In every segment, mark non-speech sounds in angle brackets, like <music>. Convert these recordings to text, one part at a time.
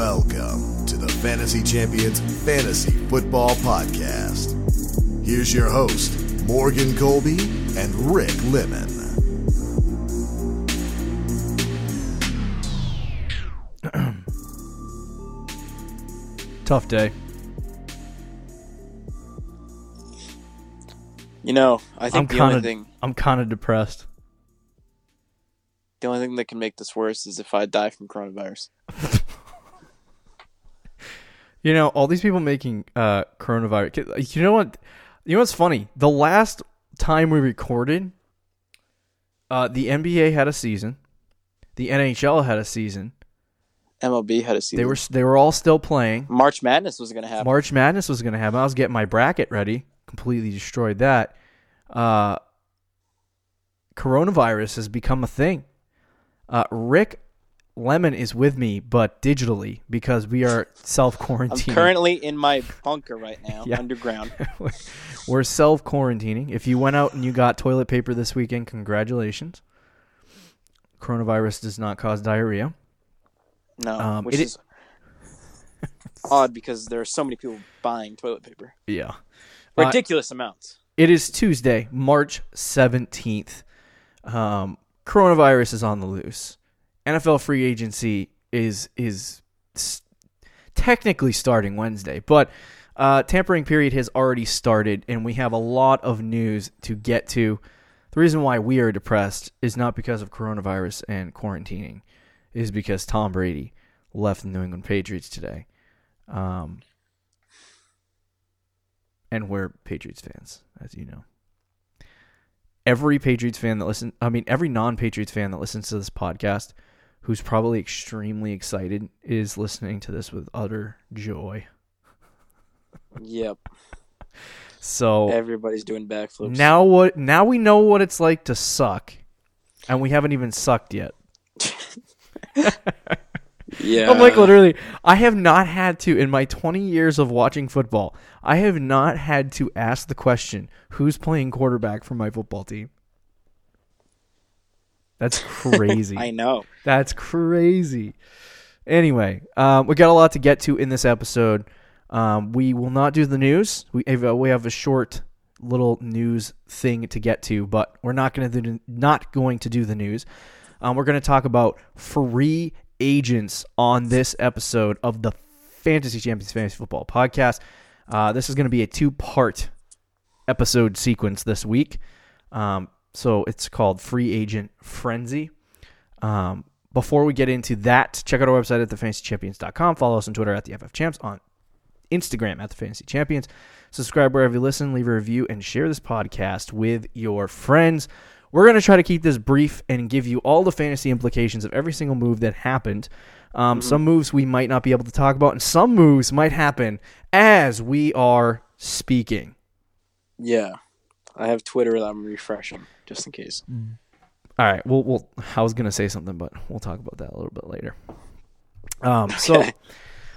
Welcome to the Fantasy Champions Fantasy Football Podcast. Here's your host, Morgan Colby and Rick Lemon. <clears throat> Tough day. You know, I I'm think the kind only thing I'm kind of depressed. the only thing that can make this worse is if I die from coronavirus. <laughs> You know, all these people making uh coronavirus. You know what? You know what's funny? The last time we recorded, uh, the NBA had a season, the NHL had a season. MLB had a season. They were they were all still playing. March Madness was going to happen. March Madness was going to happen. I was getting my bracket ready. Completely destroyed that. Uh, coronavirus has become a thing. Uh, Rick Lemon is with me, but digitally because we are self quarantined. Quarantining. currently in my bunker right <laughs> now, Yeah. underground. <laughs> We're self quarantining. If you went out and you got toilet paper this weekend, congratulations. Coronavirus does not cause diarrhea. No, Um, which it is <laughs> odd because there are so many people buying toilet paper. Yeah. Uh, Ridiculous amounts. It is Tuesday, March 17th. Um, coronavirus is on the loose. NFL free agency is is technically starting Wednesday, but uh, tampering period has already started, and we have a lot of news to get to. The reason why we are depressed is not because of coronavirus and quarantining, is because Tom Brady left the New England Patriots today. Um, and we're Patriots fans, as you know. Every Patriots fan that listens, I mean, every non Patriots fan that listens to this podcast who's probably extremely excited is listening to this with utter joy. Yep. So Everybody's doing backflips. now what now we know what it's like to suck. And we haven't even sucked yet. <laughs> yeah. I'm like literally, I have not had to in my 20 years of watching football. I have not had to ask the question, "Who's playing quarterback for my football team?" That's <laughs> crazy. I know. That's crazy. Anyway, um, we got a lot to get to in this episode. Um, we will not do the news. We have a, we have a short little news thing to get to, but we're not going to do not going to do the news. Um, we're going to talk about free agents on this episode of the Fantasy Champions Fantasy Football Podcast. Uh, this is going to be a two part episode sequence this week. Um, so it's called Free Agent Frenzy. Um, before we get into that, check out our website at thefantasychampions.com. Follow us on Twitter at the FFChamps, on Instagram at the Fantasy Champions. Subscribe wherever you listen, leave a review, and share this podcast with your friends. We're going to try to keep this brief and give you all the fantasy implications of every single move that happened. Um, Some moves we might not be able to talk about, and some moves might happen as we are speaking. Yeah. I have Twitter that I'm refreshing just in case. All right. Well, we'll. I was gonna say something, but we'll talk about that a little bit later. Um. <laughs> So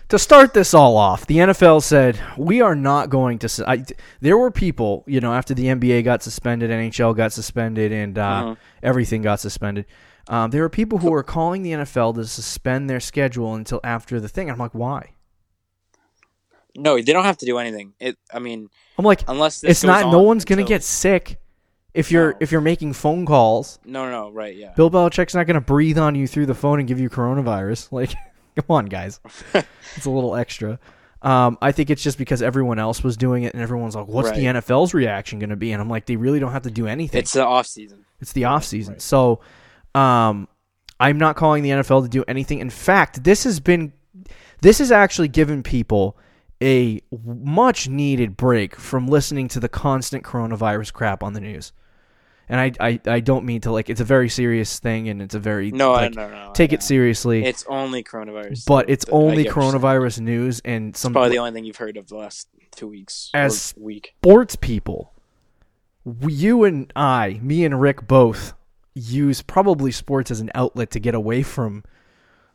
to start this all off, the NFL said we are not going to. I, there were people, you know, after the NBA got suspended, NHL got suspended, and uh, Mhm. everything got suspended. Um, there were people who were calling the NFL to suspend their schedule until after the thing. I'm like, why? No, they don't have to do anything. It. I mean, I'm like, unless this it's not. No on one's gonna get sick if you're No. if you're making phone calls. No, no, no. Right. Yeah. Bill Belichick's not going to breathe on you through the phone and give you coronavirus. <laughs> Like, come on, guys. <laughs> it's a little extra. Um, I think it's just because everyone else was doing it, and everyone's like, "What's the NFL's reaction going to be?" And I'm like, they really don't have to do anything. It's the off season. It's the off season. So, um, I'm not calling the NFL to do anything. In fact, this has been, this has actually given people a much needed break from listening to the constant coronavirus crap on the news. And I, I, I don't mean to like it's a very serious thing and it's a very No, like, no, no. take no. it seriously. It's only coronavirus. but it's only get what you're saying. coronavirus news and It's some probably the only thing you've heard of the last two weeks As- or week. sports people. You and I, me and Rick both use probably sports as an outlet to get away from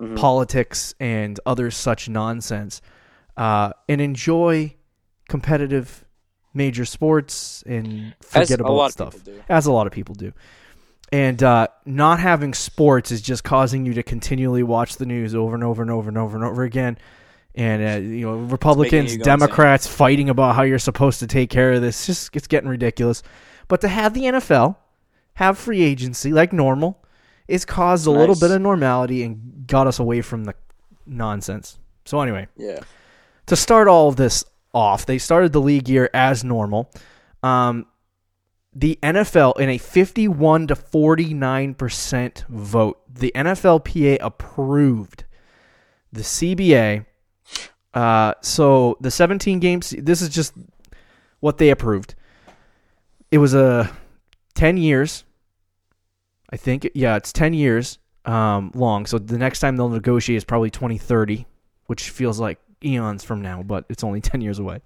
Mhm. politics and other such nonsense uh, and enjoy competitive major sports and forget about stuff as a lot of people do and uh, not having sports is just causing you to continually watch the news over and over and over and over and over again. And uh, you know, Republicans, you Democrats fighting about how you're supposed to take care of this. Just it's getting ridiculous. But to have the NFL have free agency like normal, it's caused a little bit of normality and got us away from the nonsense. So anyway, Yeah. To start all of this off, they started the league year as normal. Um, the NFL in a 51 to 49 percent vote, the NFLPA approved the CBA. Uh, so the 17 games. This is just what they approved. It was a 10 years. I think yeah, it's 10 years um, long. So the next time they'll negotiate is probably 2030, which feels like eons from now, but it's only <laughs> 10 years away.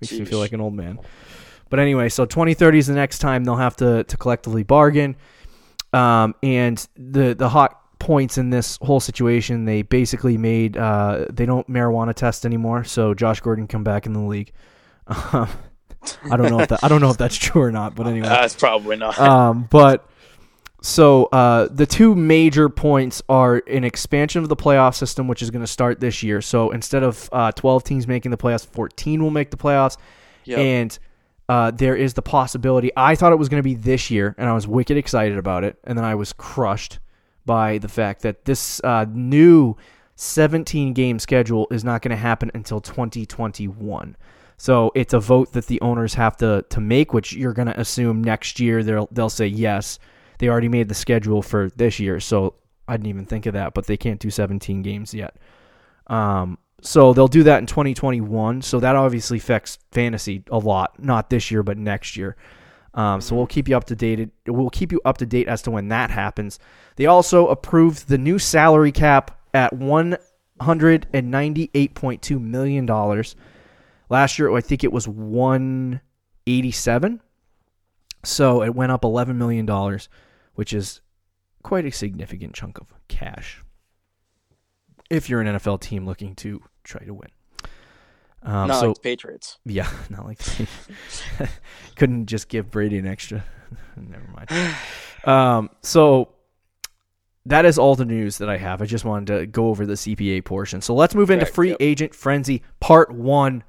Makes me feel like an old man. But anyway, so 2030 is the next time they'll have to, to collectively bargain. Um, and the the hot points in this whole situation, they basically made uh, they don't marijuana test anymore, so Josh Gordon come back in the league. <laughs> Um, I don't know if that I don't know if that's true or not, but anyway. <laughs> That's probably not. Um, but so uh, the two major points are an expansion of the playoff system, which is going to start this year. So instead of uh, 12 teams making the playoffs, 14 will make the playoffs, Yep. and uh, there is the possibility. I thought it was going to be this year, and I was wicked excited about it, and then I was crushed by the fact that this uh, new 17 game schedule is not going to happen until 2021. So it's a vote that the owners have to to make, which you're going to assume next year they'll they'll say yes. They already made the schedule for this year, so I didn't even think of that, but they can't do 17 games yet. Um, so they'll do that in 2021. So that obviously affects fantasy a lot, not this year, but next year. Um, so we'll keep you up to date. We'll keep you up to date as to when that happens. They also approved the new salary cap at 198.2 million dollars. Last year, I think it was 187. So it went up 11 million dollars, which is quite a significant chunk of cash. If you're an NFL team looking to try to win. Um, not so like the Patriots. yeah, <laughs> not like <laughs> couldn't just give Brady an extra. <laughs> Never mind. Um, so that is all the news that I have. I just wanted to go over the CBA portion. So let's move into Correct, free yep. agent frenzy part one.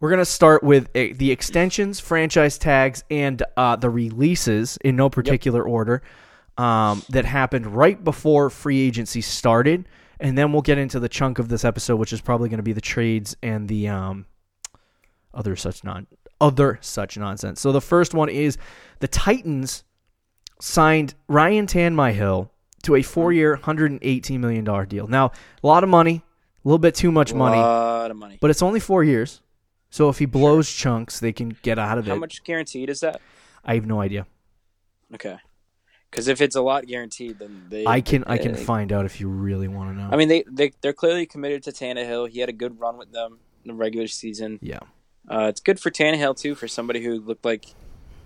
We're gonna start with uh, the extensions, franchise tags, and uh, the releases in no particular order um, that happened right before free agency started, and then we'll get into the chunk of this episode, which is probably going to be the trades and the um, other such non other such nonsense. So the first one is the Titans signed Ryan Tannehill to a four-year, hundred and eighteen million dollar deal. Now, a lot of money, a little bit too much money, lot of money. but it's only four years. So if he blows chunks, they can get out of How it. How much guaranteed is that? I have no idea. Okay. Because if it's a lot guaranteed, then they. I can I can they- find out if you really want to know. I mean, they they they're clearly committed to Tannehill. He had a good run with them in the regular season. yeah, Uh, it's good for Tannehill too, for somebody who looked like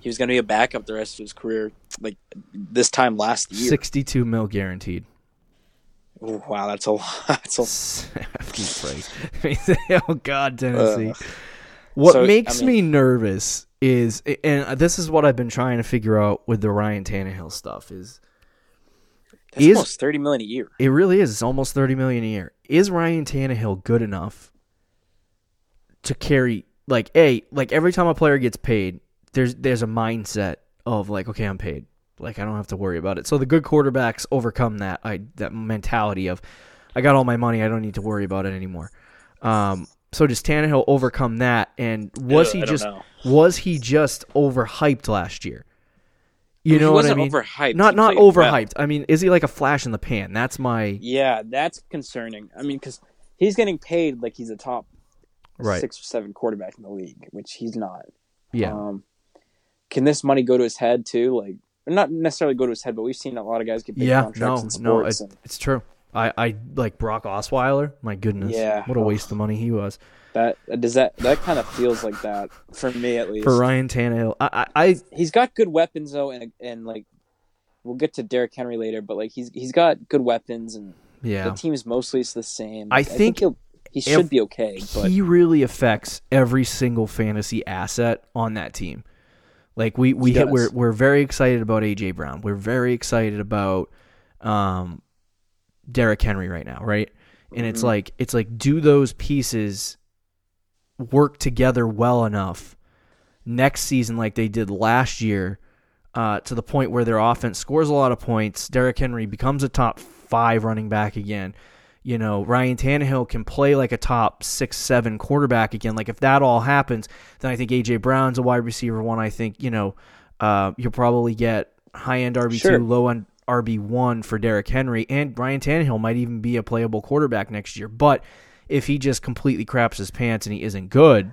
he was going to be a backup the rest of his career, like this time last year. sixty-two mil guaranteed. Ooh, wow, that's a lot. <laughs> That's a, <laughs> price. <laughs> oh God, Tennessee. Ugh. What So, I makes mean- me nervous is, and this is what I've been trying to figure out with the Ryan Tannehill stuff is that's Is- almost thirty million a year. it really is. It's almost thirty million a year. Is Ryan Tannehill good enough to carry like a like every time a player gets paid, there's there's a mindset of like okay, I'm paid. Like I don't have to worry about it. So the good quarterbacks overcome that I that mentality of I got all my money, I don't need to worry about it anymore. Um, so does Tannehill overcome that? And was Ugh, he just know. was he just overhyped last year? You He know what I wasn't mean? overhyped. Not He not played well. overhyped. I mean, is he like a flash in the pan? That's my Yeah, that's concerning. I mean, because he's getting paid like he's a top Right. six or seven quarterback in the league, which he's not. yeah. Um, can this money go to his head too? Like, not necessarily go to his head, but we've seen a lot of guys get big Yeah, contracts no, in no, it, and it's true. I, I like Brock Osweiler. My goodness, Yeah. what a waste of money he was that does that that kind of feels like that for me at least. for Ryan Tannehill. I, I, I He's got good weapons though, and and like we'll get to Derrick Henry later, but like he's he's got good weapons, and yeah, the team is mostly the same. I think he'll, he should be okay, but he really affects every single fantasy asset on that team. Like we we hit, we're we're very excited about AJ Brown. We're very excited about um Derrick Henry right now, right? And it's Mhm. like it's like do those pieces work together well enough next season like they did last year uh, to the point where their offense scores a lot of points. Derrick Henry becomes a top five running back again. You know, Ryan Tannehill can play like a top six, seven quarterback again. Like if that all happens, then I think AJ Brown's a wide receiver one. I think you know uh, you'll probably get high end RB Sure. two, low end RB one for Derrick Henry, and Brian Tannehill might even be a playable quarterback next year. But if he just completely craps his pants and he isn't good,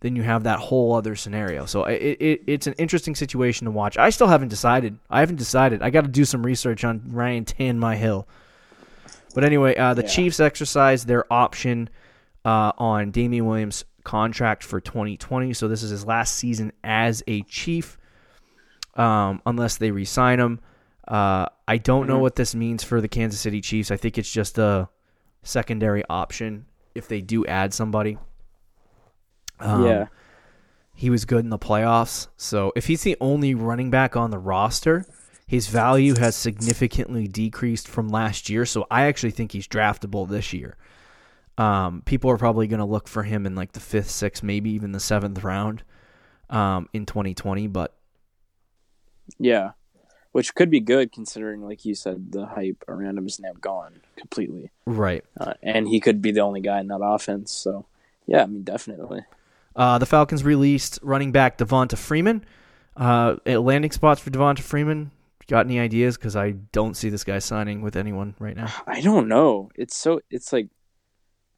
then you have that whole other scenario. So it, it it's an interesting situation to watch. I still haven't decided. I haven't decided. I got to do some research on Ryan Tan My Hill. But anyway, uh, the Yeah. Chiefs exercised their option uh, on Damien Williams' contract for 2020. So this is his last season as a Chief, um, unless they re-sign him. Uh, I don't know Mhm. what this means for the Kansas City Chiefs. I think it's just a secondary option if they do add somebody. Um, yeah. he was good in the playoffs. So if he's the only running back on the roster, his value has significantly decreased from last year. So I actually think he's draftable this year. Um, people are probably going to look for him in like the fifth, sixth, maybe even the seventh round um, in 2020. But Yeah. Which could be good considering, like you said, the hype around him is now gone completely. right, Uh, and he could be the only guy in that offense. So, yeah, I mean, definitely. uh, the Falcons released running back Devonta Freeman. Uh, landing spots for Devonta Freeman. Got any ideas? Because I don't see this guy signing with anyone right now. <sighs> I don't know. It's so, it's like,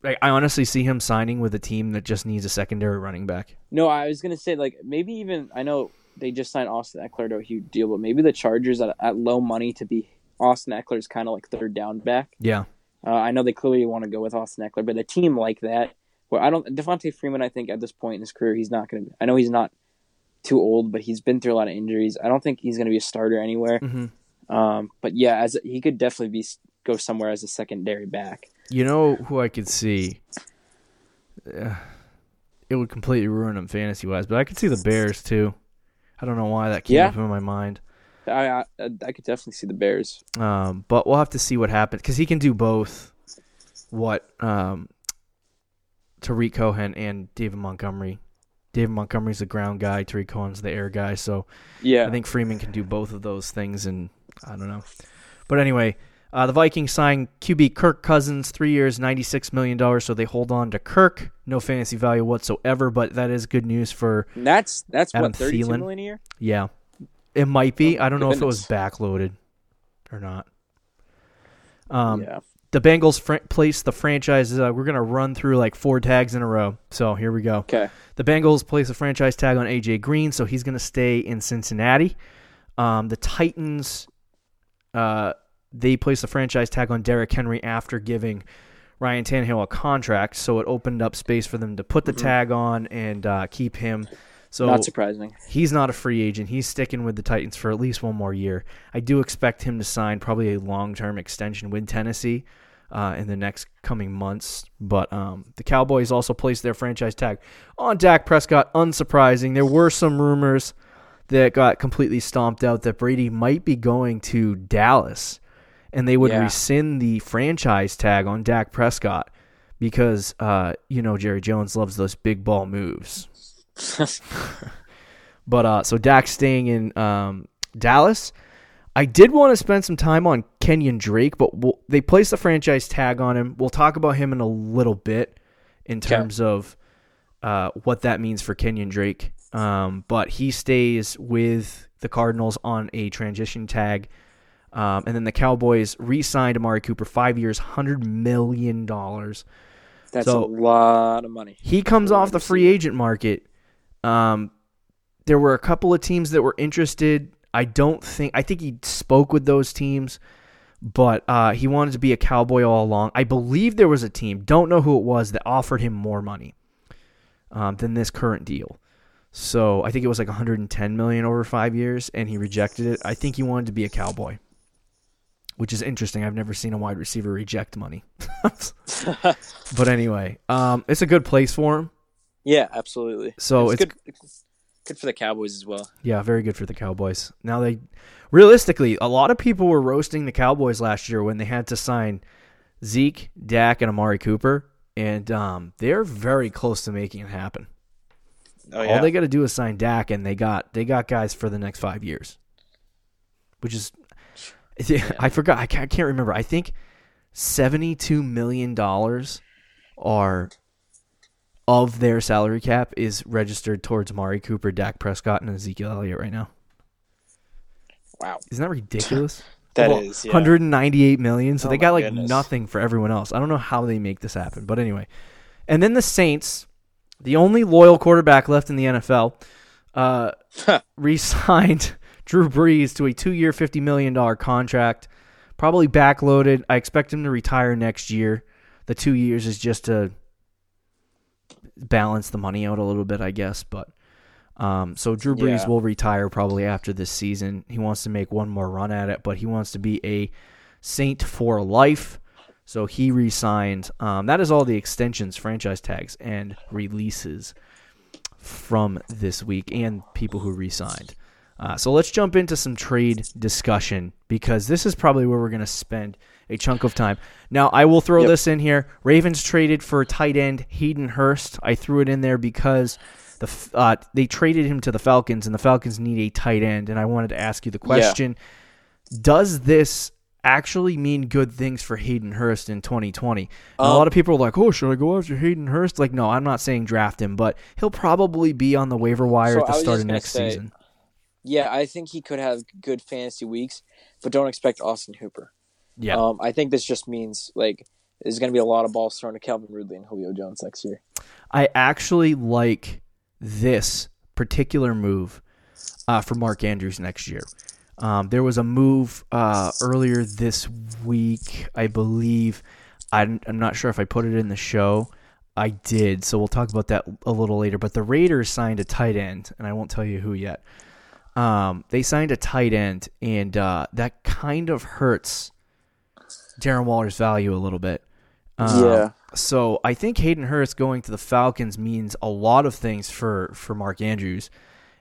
Like, I honestly see him signing with a team that just needs a secondary running back. no, I was going to say, like, maybe even, I know they just signed Austin Ekeler to a huge deal, but maybe the Chargers at, at low money to be Austin Ekeler's kind of like third down back. Yeah. Uh, I know they clearly want to go with Austin Ekeler, but a team like that, where I don't Devonta Freeman, I think at this point in his career, he's not going to. I know he's not too old, but he's been through a lot of injuries. I don't think he's going to be a starter anywhere. Mm-hmm. Um, but yeah, as he could definitely be go somewhere as a secondary back. You know who I could see? Uh, it would completely ruin him fantasy wise, but I could see the Bears too. I don't know why that came Yeah. up in my mind. I, I I could definitely see the Bears. Um, but we'll have to see what happens because he can do both. What um, Tarik Cohen and David Montgomery. David Montgomery's the ground guy. Tarik Cohen's the air guy. So Yeah, I think Freeman can do both of those things, and I don't know. But anyway, uh, the Vikings signed QB Kirk Cousins, three years, ninety-six million dollars. So they hold on to Kirk. No fantasy value whatsoever, but that is good news for And that's that's Adam what thirty two Thielen. million a year. yeah. It might be. Oh, I don't know if it was backloaded or not. Um, yeah, the Bengals fr- placed the franchise. Uh, we're gonna run through like four tags in a row. So here we go. okay. The Bengals place a franchise tag on AJ Green, so he's going to stay in Cincinnati. Um, the Titans, uh, they placed a franchise tag on Derrick Henry after giving Ryan Tannehill a contract, so it opened up space for them to put the Mhm. tag on and uh, keep him. So Not surprising. he's not a free agent. He's sticking with the Titans for at least one more year. I do expect him to sign probably a long-term extension with Tennessee uh, in the next coming months. But um, the Cowboys also placed their franchise tag on Dak Prescott. Unsurprising. There were some rumors that got completely stomped out that Brady might be going to Dallas, and they would Yeah. rescind the franchise tag on Dak Prescott because uh, you know Jerry Jones loves those big ball moves. <laughs> But uh, so Dak's staying in um, Dallas. I did want to spend some time on Kenyan Drake, but we'll, they placed the franchise tag on him. We'll talk about him in a little bit in Okay. terms of uh, what that means for Kenyan Drake. Um, but he stays with the Cardinals on a transition tag. Um, and then the Cowboys re-signed Amari Cooper, five years, hundred million dollars. That's So- a lot of money. He comes off the free agent market. Um, there were a couple of teams that were interested. I don't think I think he spoke with those teams, but uh, he wanted to be a cowboy all along. I believe there was a team, don't know who it was, that offered him more money um, than this current deal. So I think it was like 110 million over five years, and he rejected it. I think he wanted to be a cowboy, which is interesting. I've never seen a wide receiver reject money. <laughs> but anyway, um, it's a good place for him. yeah, absolutely. So it's, good. Good for the Cowboys as well. Yeah, very good for the Cowboys. Now they realistically, a lot of people were roasting the Cowboys last year when they had to sign Zeke, Dak, and Amari Cooper, and um, they're very close to making it happen. Oh yeah. All they got to do is sign Dak, and they got they got guys for the next five years, which is I forgot I can't, I can't remember. I think seventy two million dollars are of their salary cap is registered towards Mari Cooper, Dak Prescott, and Ezekiel Elliott right now. wow. Isn't that ridiculous? <laughs> That Well, is, yeah. 198 million. So Oh they got like goodness. nothing for everyone else. I don't know how they make this happen, but anyway. And then the Saints, the only loyal quarterback left in the NFL, uh, <laughs> re-signed Drew Brees to a two-year, fifty million dollar contract. Probably backloaded. I expect him to retire next year. The two years is just to balance the money out a little bit, I guess. But um, so Drew Brees Yeah. will retire probably after this season. He wants to make one more run at it, but he wants to be a Saint for life. So he re-signed. Um, that is all the extensions, franchise tags, and releases from this week, and people who re-signed. Uh, so let's jump into some trade discussion because this is probably where we're going to spend a chunk of time. Now, I will throw Yep. this in here. Ravens traded for tight end Hayden Hurst. I threw it in there because the uh, they traded him to the Falcons, and the Falcons need a tight end. And I wanted to ask you the question: Does this actually mean good things for Hayden Hurst in 2020? And a Um, lot of people are like, "Oh, should I go after Hayden Hurst?" Like, no, I'm not saying draft him, but he'll probably be on the waiver wire So at the start of next say- season. Yeah, I think he could have good fantasy weeks, but don't expect Austin Hooper. Yeah. Um, I think this just means like there's going to be a lot of balls thrown to Calvin Ridley and Julio Jones next year. I actually like this particular move uh, for Mark Andrews next year. Um, there was a move uh, earlier this week, I believe. I'm, I'm not sure if I put it in the show. I did, so we'll talk about that a little later. But the Raiders signed a tight end, and I won't tell you who yet. Um, they signed a tight end, and uh, that kind of hurts Darren Waller's value a little bit. Um, Yeah. So I think Hayden Hurst going to the Falcons means a lot of things for for Mark Andrews,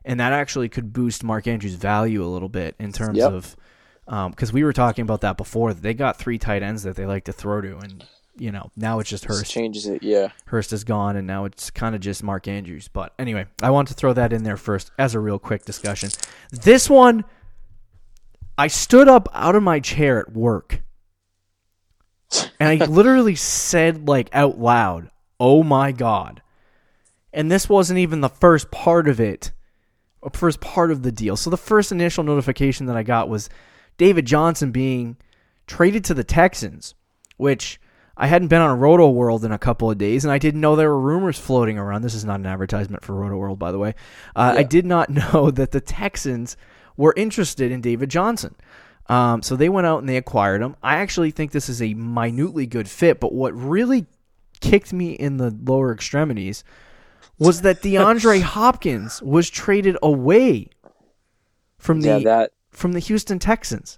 and that actually could boost Mark Andrews' value a little bit in terms Yep. of because we were talking about that before. They got three tight ends that they like to throw to, and you know now it's just Hurst. changes it. Yeah. Hurst is gone, and now it's kind of just Mark Andrews. But anyway, I want to throw that in there first as a real quick discussion. This one, I stood up out of my chair at work, and I <laughs> literally said like out loud, "Oh my god!" And this wasn't even the first part of it, or first part of the deal. So the first initial notification that I got was David Johnson being traded to the Texans, which I hadn't been on a Rotoworld in a couple of days, and I didn't know there were rumors floating around. This is not an advertisement for Rotoworld, by the way. Uh, I did not <laughs> know that the Texans were interested in David Johnson. Um, so they went out and they acquired him. I actually think this is a minutely good fit, but what really kicked me in the lower extremities was that <laughs> DeAndre Hopkins was traded away from the Yeah, that from the Houston Texans.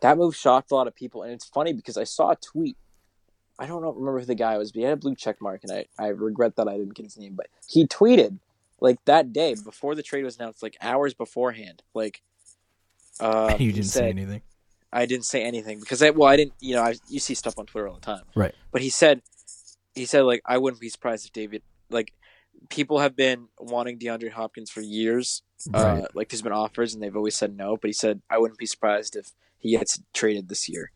that move shocked a lot of people, and it's funny because I saw a tweet. I don't know, remember who the guy was, but he had a blue check mark, and I, I regret that I didn't get his name. But he tweeted like that day before the trade was announced, like hours beforehand. Like, uh, <laughs> you didn't say anything. I didn't say anything because I well I didn't you know I you see stuff on Twitter all the time. Right. But he said he said like I wouldn't be surprised if David like people have been wanting DeAndre Hopkins for years. Right. Uh, like there's been offers and they've always said no, but he said I wouldn't be surprised if he gets traded this year.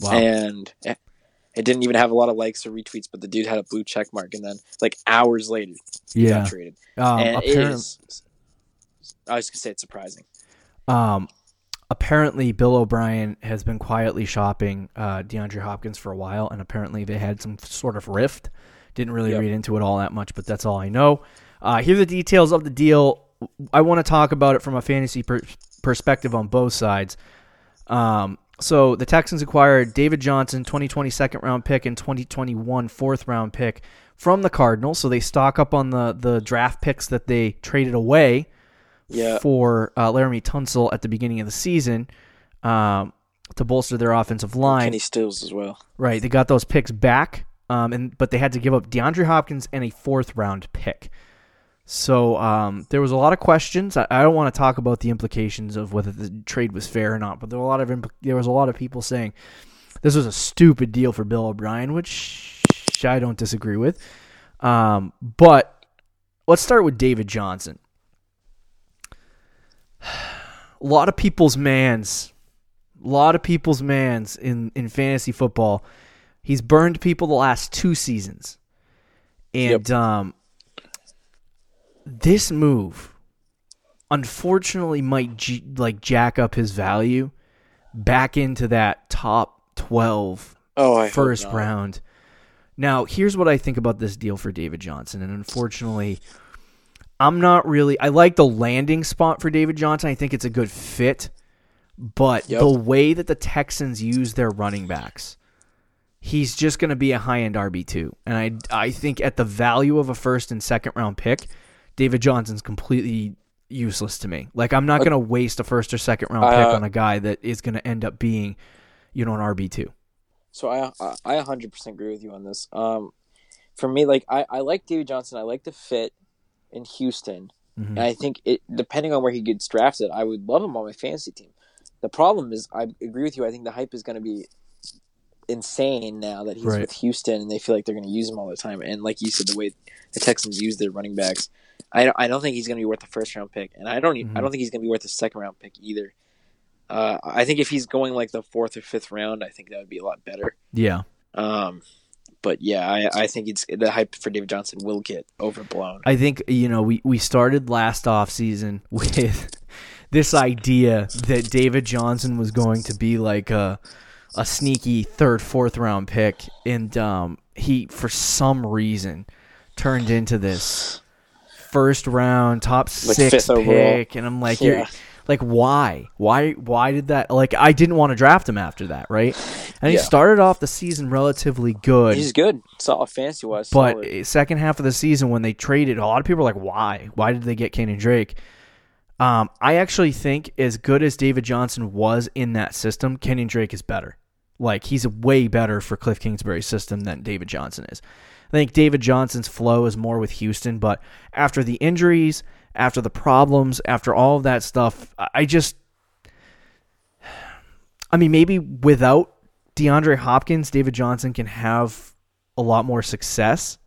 Wow. And it it didn't even have a lot of likes or retweets, but the dude had a blue check mark and then like hours later yeah. got traded. Um, and it apparent- is I was gonna say it's surprising. Um, apparently, Bill O'Brien has been quietly shopping uh, DeAndre Hopkins for a while, and apparently they had some sort of rift. Didn't really Yep. read into it all that much, but that's all I know. Uh, here are the details of the deal. I want to talk about it from a fantasy per- perspective on both sides. Um, so the Texans acquired David Johnson, 2020 second round pick and 2021 fourth round pick from the Cardinals. So they stock up on the the draft picks that they traded away Yeah. for uh, Laremy Tunsil at the beginning of the season um, to bolster their offensive line. Kenny Stills as well. Right, they got those picks back, um, and but they had to give up DeAndre Hopkins and a fourth round pick. So um, there was a lot of questions. I, I don't want to talk about the implications of whether the trade was fair or not, but there were a lot of impl- there was a lot of people saying this was a stupid deal for Bill O'Brien, which I don't disagree with. Um, but let's start with David Johnson. <sighs> A lot of people's mans, a lot of people's mans in in fantasy football. He's burned people the last two seasons, and um, this move, unfortunately, might g- like jack up his value back into that top twelve Oh, I hope first round. Now, here's what I think about this deal for David Johnson, and unfortunately, I'm not really. I like the landing spot for David Johnson. I think it's a good fit, but Yep. the way that the Texans use their running backs, he's just going to be a high end RB two, and I I think at the value of a first and second round pick, David Johnson's completely useless to me. Like I'm not going to waste a first or second round pick Uh, on a guy that is going to end up being, you know, an RB two. So I I- I 100% agree with you on this. Um, for me, like I, I like David Johnson. I like the fit in Houston, Mhm. and I think it depending on where he gets drafted, I would love him on my fantasy team. The problem is, I agree with you. I think the hype is going to be insane now that he's Right. with Houston, and they feel like they're going to use him all the time. And like you said, the way the Texans use their running backs, I don't, I don't think he's going to be worth the first round pick, and I don't Mhm. I don't think he's going to be worth the second round pick either. Uh, I think if he's going like the fourth or fifth round, I think that would be a lot better. Yeah. Um, but yeah, I, I think it's the hype for David Johnson will get overblown. I think you know we we started last off season <laughs> with this idea that David Johnson was going to be like a a sneaky third fourth round pick and um he for some reason turned into this first round top Like 6 fifth overall. pick and I'm like Yeah. like why why why did that like I didn't want to draft him after that right and he started off the season relatively good He's good, solid fantasy wise. but solid. second half of the season when they traded, a lot of people are like, "Why? Why did they get Kenyan Drake?" Um, I actually think as good as David Johnson was in that system, Kenyan Drake is better. Like he's way better for Cliff Kingsbury's system than David Johnson is. I think David Johnson's flow is more with Houston, but after the injuries, after the problems, after all of that stuff, I- just I mean, maybe without DeAndre Hopkins, David Johnson can have a lot more success,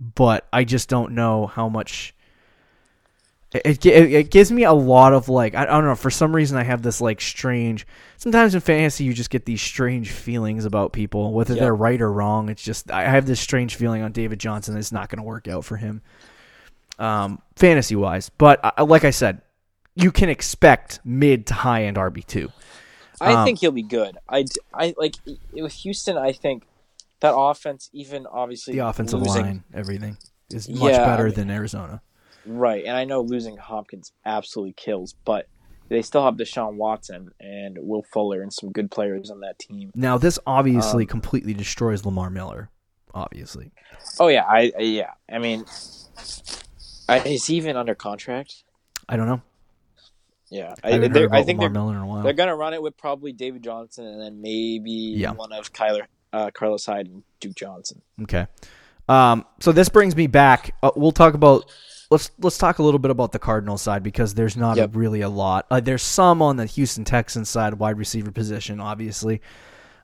but I just don't know how much. It, it, it gives me a lot of like I, I don't know for some reason I have this like strange sometimes in fantasy you just get these strange feelings about people whether Yeah. they're right or wrong it's just I have this strange feeling on David Johnson it's not going to work out for him um, fantasy wise but uh, like I said you can expect mid to high end RB two I um, think he'll be good. I I like with Houston. I think that offense, even obviously the offensive losing, line everything is much Yeah, I better mean- than Arizona right? And I know losing Hopkins absolutely kills, but they still have Deshaun Watson and Will Fuller and some good players on that team. Now, this obviously Um, completely destroys Lamar Miller. Obviously, Oh yeah, I, I yeah. I mean, I, is he even under contract? I don't know. Yeah, I haven't they're- heard about I think Lamar they're, Miller in a while. they're gonna run it with probably David Johnson and then maybe Yeah. one of Kyler, uh, Carlos Hyde and Duke Johnson. Okay. Um, so this brings me back. Uh, we'll talk about let's let's talk a little bit about the Cardinals side because there's not Yep. a, really a lot. Uh, there's some on the Houston Texans side, wide receiver position. Obviously,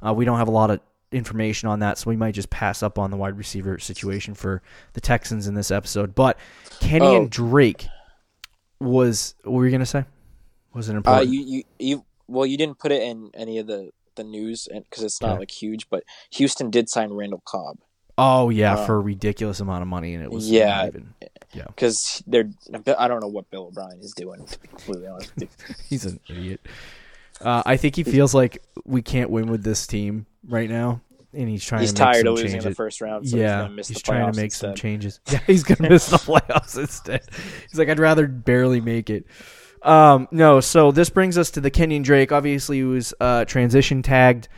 uh, we don't have a lot of information on that, so we might just pass up on the wide receiver situation for the Texans in this episode. But Kenny Oh. and Drake was what were you gonna say? Was it Uh, important? you, you, you, well, you didn't put it in any of the, the news because it's not Okay. like huge, but Houston did sign Randall Cobb oh yeah, uh, for a ridiculous amount of money, and it was yeah. not even. because they're, I don't know what Bill O'Brien is doing, to be completely honest. <laughs> He's an idiot. Uh, I think he feels like we can't win with this team right now, and he's trying. He's to make tired of losing in the first round, so yeah, he's gonna miss he's the trying to make some changes. <laughs> Yeah, he's gonna miss the <laughs> playoffs instead. He's like, I'd rather barely make it. Um, no, so this brings us to the Kenyan Drake. Obviously, he was uh, transition tagged.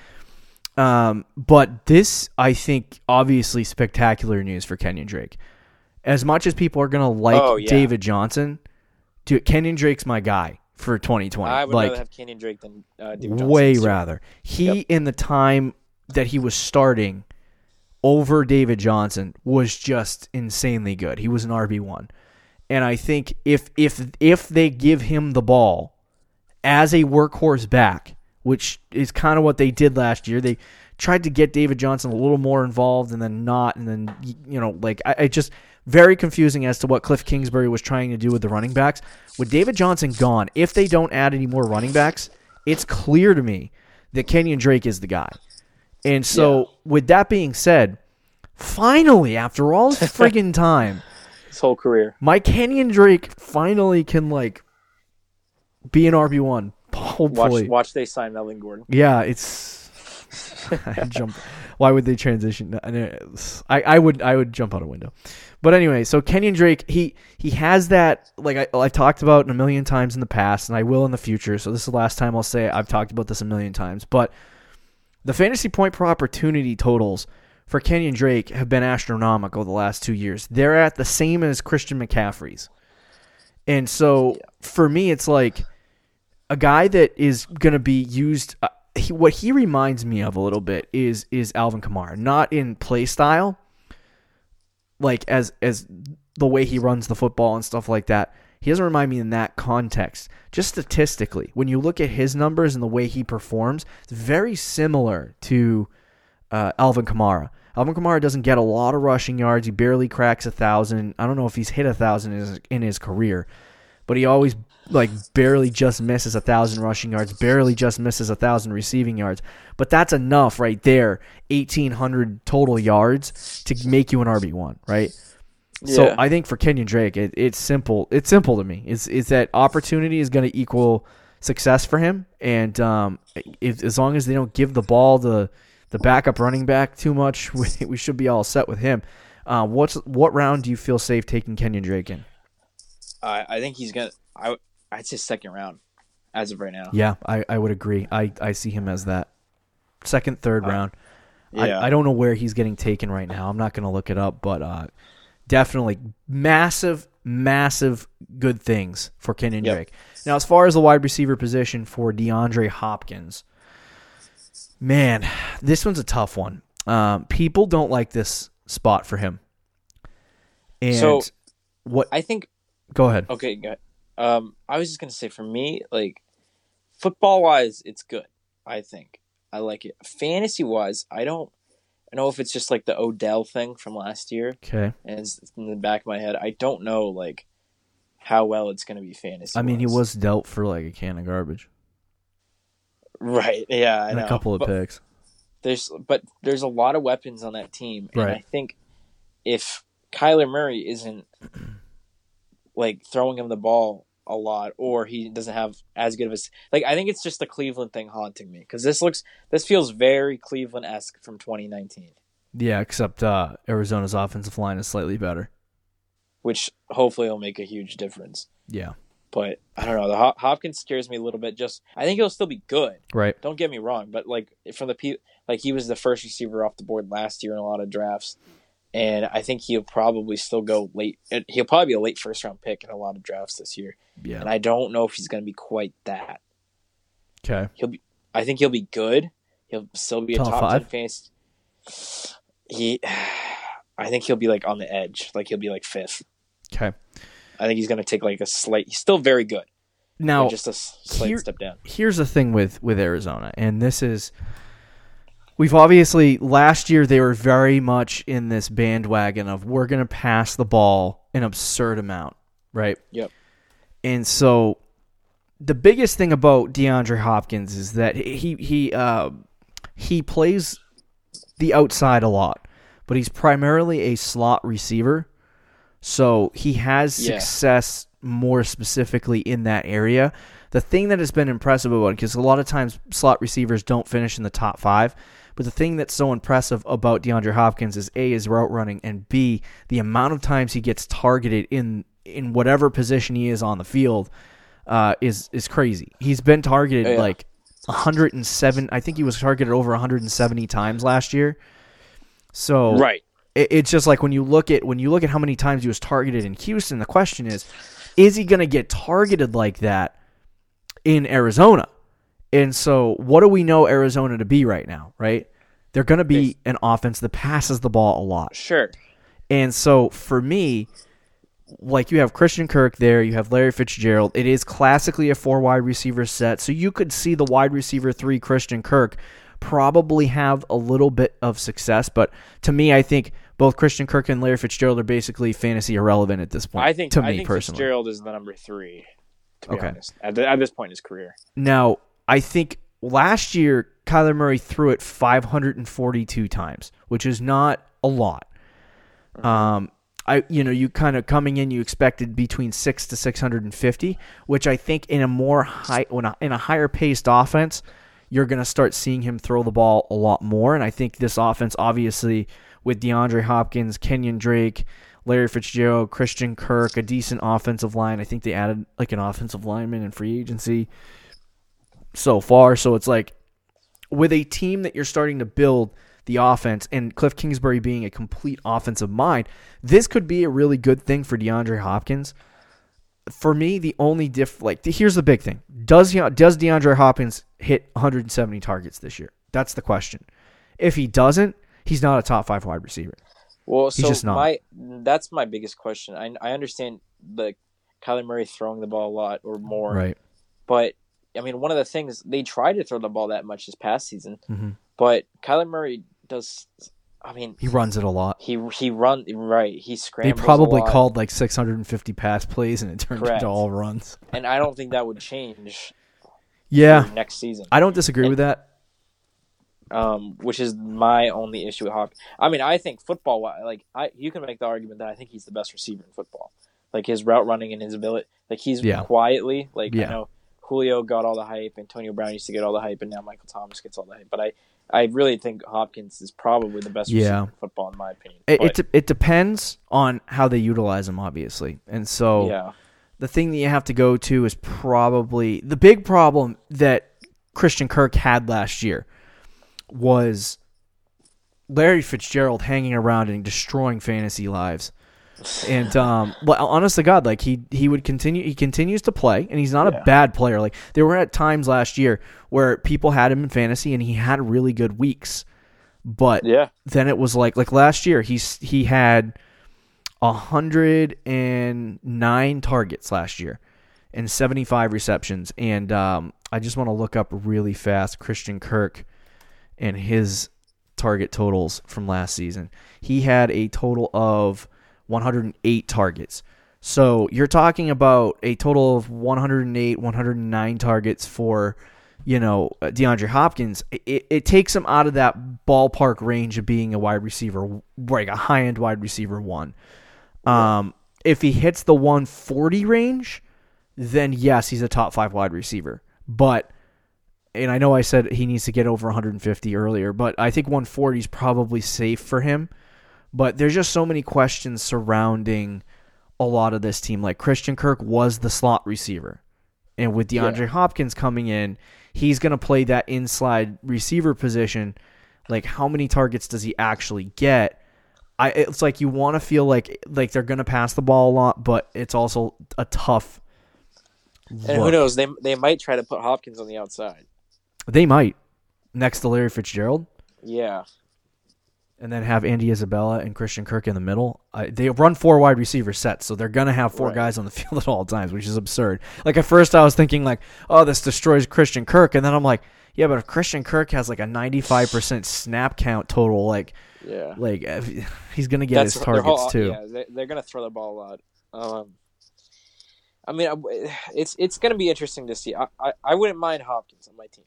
Um, but this, I think, obviously spectacular news for Kenyan Drake. As much as people are gonna like Oh, yeah. David Johnson, dude, Kenyan Drake's my guy for 2020. I would like, rather have Kenyan Drake than uh, David Johnson. way year. rather. He Yep. in the time that he was starting over David Johnson was just insanely good. He was an RB one, And I think if if if they give him the ball as a workhorse back, which is kind of what they did last year, they tried to get David Johnson a little more involved and then not, and then you know, like I, I just very confusing as to what Cliff Kingsbury was trying to do with the running backs. With David Johnson gone, if they don't add any more running backs, it's clear to me that Kenyan Drake is the guy. And so, Yeah. with that being said, finally, after all this <laughs> friggin' time, His whole career. my Kenyan Drake finally can like be an RB one. Hopefully, Watch, watch they sign Melvin Gordon. yeah, it's. <laughs> I jump. Why would they transition? I, I would I would jump out a window, but anyway. So Kenyan Drake, he he has that like I, I've talked about a million times in the past, and I will in the future. So this is the last time I'll say it. I've talked about this a million times, but the fantasy point per opportunity totals for Kenyan Drake have been astronomical the last two years. They're at the same as Christian McCaffrey's, and so for me, it's like a guy that is going to be used. Uh, he, what he reminds me of a little bit is is Alvin Kamara, not in play style, like as as the way he runs the football and stuff like that. He doesn't remind me in that context. Just statistically, when you look at his numbers and the way he performs, it's very similar to uh, Alvin Kamara. Alvin Kamara doesn't get a lot of rushing yards. He barely cracks a thousand. I don't know if he's hit a thousand in his, in his career, but he always like barely just misses a thousand rushing yards, barely just misses a thousand receiving yards. But that's enough right there, eighteen hundred total yards to make you an RB one, right? So I think for Kenyan Drake, it, it's simple. It's simple to me. It's it's that opportunity is going to equal success for him, and um, if, as long as they don't give the ball the the backup running back too much, <laughs> we, we should be all set with him. Uh, what's what round do you feel safe taking Kenyan Drake in? I, I think he's gonna. I I'd say second round, as of right now. Yeah, I, I would agree. I, I see him as that second, third Uh, round. yeah. I, I don't know where he's getting taken right now. I'm not going to look it up, but uh, definitely massive, massive good things for Kenyan Yep. Drake. Now, as far as the wide receiver position for DeAndre Hopkins, man, this one's a tough one. Um, people don't like this spot for him. And So- what? I think Go ahead. Okay, good. Um, I was just gonna say for me, like football wise, it's good. I think I like it. Fantasy wise, I don't. I know if it's just like the Odell thing from last year, Okay. and it's in the back of my head. I don't know like how well it's gonna be fantasy. I mean, he was dealt for like a can of garbage right. Yeah, I and know. a couple of But picks. There's but there's a lot of weapons on that team, and Right. I think if Kyler Murray isn't like throwing him the ball a lot, or he doesn't have as good of a like, I think it's just the Cleveland thing haunting me because this looks this feels very Cleveland esque from 2019, Yeah, except uh, Arizona's offensive line is slightly better. which hopefully will make a huge difference. Yeah. But I don't know. The Hop- Hopkins scares me a little bit. Just I think he'll still be good. Right. Don't get me wrong, but like from the pe- like he was the first receiver off the board last year in a lot of drafts, and I think he'll probably still go late. He'll probably be a late first round pick in a lot of drafts this year, Yeah. and I don't know if he's going to be quite that. Okay. He'll be. I think he'll be good. He'll still be a Top top, five? ten fantasy. He, <sighs> I think he'll be like on the edge. Like he'll be like fifth. Okay. I think he's going to take like a slight. He's still very good. Now, just a slight here- step down. here's the thing with with Arizona, and this is we've obviously last year they were very much in this bandwagon of we're going to pass the ball an absurd amount, right? Yep. And so the biggest thing about DeAndre Hopkins is that he he uh, he plays the outside a lot, but he's primarily a slot receiver. So he has Yeah. success more specifically in that area. The thing that has been impressive about it, because a lot of times slot receivers don't finish in the top five, but the thing that's so impressive about DeAndre Hopkins is A, his route running, and B, the amount of times he gets targeted in in whatever position he is on the field uh, is is crazy. He's been targeted Oh, yeah. like 107. I think he was targeted over 170 times last year. So Right. it, it's just like when you look at when you look at how many times he was targeted in Houston, the question is, is he going to get targeted like that in Arizona? And so, what do we know Arizona to be right now? Right, they're going to be an offense that passes the ball a lot. Sure. And so, for me, like you have Christian Kirk there, you have Larry Fitzgerald. It is classically a four wide receiver set, so you could see the wide receiver three Christian Kirk probably have a little bit of success. But to me, I think both Christian Kirk and Larry Fitzgerald are basically fantasy irrelevant at this point. I think to I me think personally. Fitzgerald is the number three. To be Okay. honest, at, the, at this point in his career, Now, I think last year Kyler Murray threw it 542 times, which is not a lot. Um, I you know you kind of coming in you expected between six to 650, which I think in a more high in a higher paced offense, you're going to start seeing him throw the ball a lot more. And I think this offense, obviously, with DeAndre Hopkins, Kenyan Drake. Larry Fitzgerald, Christian Kirk, a decent offensive line. I think they added like an offensive lineman in free agency so far. So it's like with a team that you're starting to build the offense and Cliff Kingsbury being a complete offensive mind, this could be a really good thing for DeAndre Hopkins. For me, the only diff like here's the big thing. Does he does DeAndre Hopkins hit 170 targets this year? That's the question. If he doesn't, he's not a top 5 wide receiver. well, so just not. my that's my biggest question. I I understand the Kyler Murray throwing the ball a lot or more, Right. but I mean, one of the things they tried to throw the ball that much this past season, Mhm. but Kyler Murray does. I mean, He runs it a lot. he he run right. He They scrambles. a probably called like 650 pass plays and it turned Correct. into all runs. and I don't think that would change Yeah. next season. I don't disagree with that. um, which is my only issue with Hopkins. I mean, I think football, like I, you can make the argument that I think he's the best receiver in football. Like his route running and his ability, like he's Yeah. quietly, like Yeah. I know Julio got all the hype, Antonio Brown used to get all the hype, and now Michael Thomas gets all the hype. But I, I really think Hopkins is probably the best receiver in football in my opinion. It, But, it, it depends on how they utilize him, obviously. And so yeah, the thing that you have to go to is probably the big problem that Christian Kirk had last year was Larry Fitzgerald hanging around and destroying fantasy lives. And um, well, honest to God, like he he would continue. He continues to play, and he's not Yeah. a bad player. Like there were at times last year where people had him in fantasy, and he had really good weeks. But yeah, then it was like like last year he's he had a hundred and nine targets last year and seventy five receptions and um, I just want to look up really fast Christian Kirk and his target totals from last season. He had a total of 108 targets. So you're talking about a total of 108, 109 targets for, you know, uh, DeAndre Hopkins. It, it takes him out of that ballpark range of being a wide receiver, like a high end wide receiver one. Um, if he hits the 140 range, then yes, he's a top five wide receiver. But and I know I said he needs to get over 150 earlier, but I think 140 is probably safe for him. But there's just so many questions surrounding a lot of this team. Like Christian Kirk was the slot receiver, and with DeAndre Yeah. Hopkins coming in, he's going to play that inside receiver position. Like how many targets does he actually get? I it's like you want to feel like like they're going to pass the ball a lot, but it's also a tough. and who knows? They they might try to put Hopkins on the outside. They might next to Larry Fitzgerald. Yeah, and then have Andy Isabella and Christian Kirk in the middle. I, they run four wide receiver sets, so they're gonna have four Right. guys on the <laughs> field at all times, which is absurd. Like at first, I was thinking like, "Oh, this destroys Christian Kirk," and then I'm like, "Yeah, but if Christian Kirk has like a 95 percent <sighs> snap count total, like, yeah. like <laughs> he's gonna get his targets whole- too." Yeah, they, they're gonna throw the ball a lot. Um, I mean, <sighs> it's it's gonna be interesting to see. I, I, I wouldn't mind Hopkins on my team,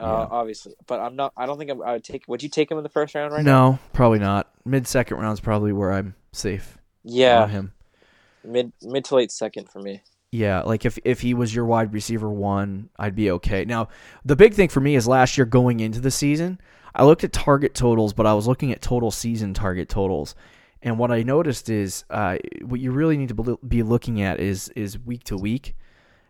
uh, Yeah. obviously, but I'm not. I don't think I'm, I would take. Would you take him in the first round right now? No, probably not. Mid second round's probably where I'm safe Yeah, him. mid mid to late second for me. Yeah, like if if he was your wide receiver one, I'd be okay. Now, the big thing for me is last year going into the season, I looked at target totals, but I was looking at total season target totals, and what I noticed is uh, what you really need to be looking at is is week to week.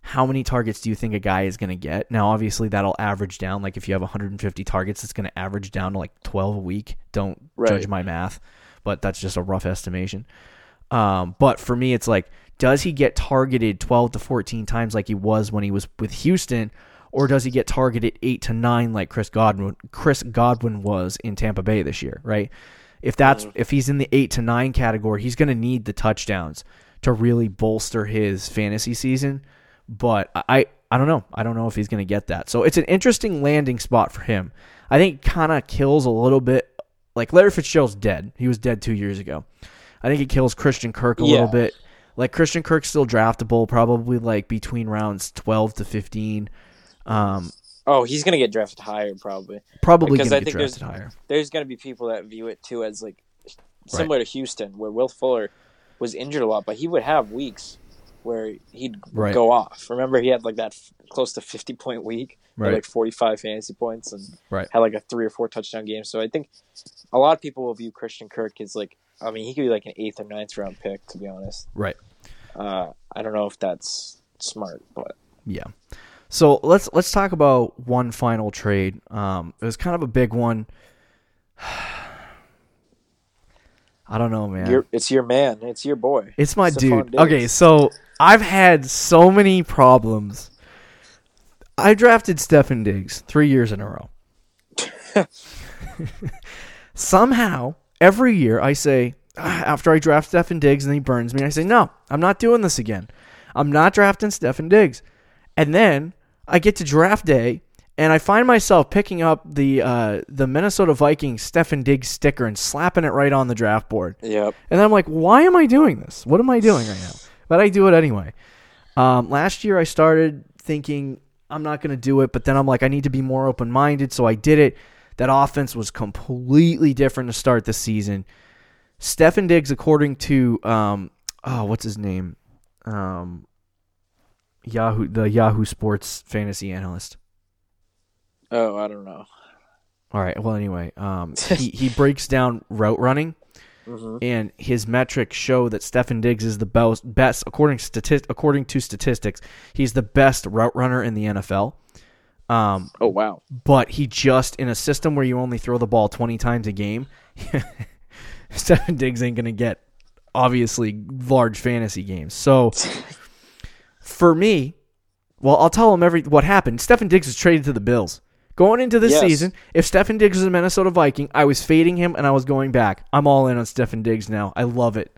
How many targets do you think a guy is going to get? Now, obviously, that'll average down. Like if you have 150 targets, it's going to average down to like 12 a week. Don't Right. judge my math, but that's just a rough estimation. Um, but for me, it's like, does he get targeted 12 to 14 times like he was when he was with Houston, or does he get targeted eight to nine like Chris Godwin? Chris Godwin was in Tampa Bay this year, right? If that's if he's in the eight to nine category, he's going to need the touchdowns to really bolster his fantasy season. But I I don't know. I don't know if he's going to get that. So it's an interesting landing spot for him. I think kind of kills a little bit. Like Larry Fitzgerald's dead. He was dead two years ago. I think it kills Christian Kirk a Yeah. little bit. Like Christian Kirk's still draftable, probably like between rounds twelve to fifteen. Um, Oh, he's gonna get drafted higher probably. probably Because I think there's- higher. There's gonna be people that view it too as like similar to Houston, where Will Fuller was injured a lot, but he would have weeks where he'd Right. go off. Remember, he had like that f- close to 50 point week, Right. like 45 fantasy points, and Right. had like a three or four touchdown game. So I think a lot of people will view Christian Kirk as like, I mean, he could be like an eighth or ninth round pick, to be honest. Right. Uh, I don't know if that's smart, but Yeah. So let's let's talk about one final trade. Um, it was kind of a big one. <sighs> I don't know, man. you're, it's your man, it's your boy. It's my dude. Okay, so I've had so many problems. I drafted Stefon Diggs three years in a row. <laughs> Somehow, every year I say, "Ah," after I draft Stefon Diggs and he burns me, I say, no, I'm not doing this again. I'm not drafting Stefon Diggs. And then I get to draft day and I find myself picking up the uh, the Minnesota Vikings Stefon Diggs sticker and slapping it right on the draft board. Yep. And I'm like, why am I doing this? What am I doing right now? But I do it anyway. Um, last year, I started thinking I'm not going to do it, but then I'm like, I need to be more open minded. So I did it. That offense was completely different to start the season. Stefon Diggs, according to um, oh, what's his name? Um, Yahoo, the Yahoo Sports fantasy analyst. Oh, I don't know. All right. Well, anyway, um, <laughs> he he breaks down route running. hmm and his metrics show that Stefon Diggs is the best, best according stati- according to statistics, he's the best route runner in the NFL. Um, Oh wow. but he just in a system where you only throw the ball 20 times a game, <laughs> Stefon Diggs ain't going to get obviously large fantasy games. So <laughs> for me, well, I'll tell him every what happened. Stefon Diggs was traded to the Bills. Going into this Yes. season, if Stefon Diggs was a Minnesota Viking, I was fading him and I was going back. I'm all in on Stefon Diggs now. I love it.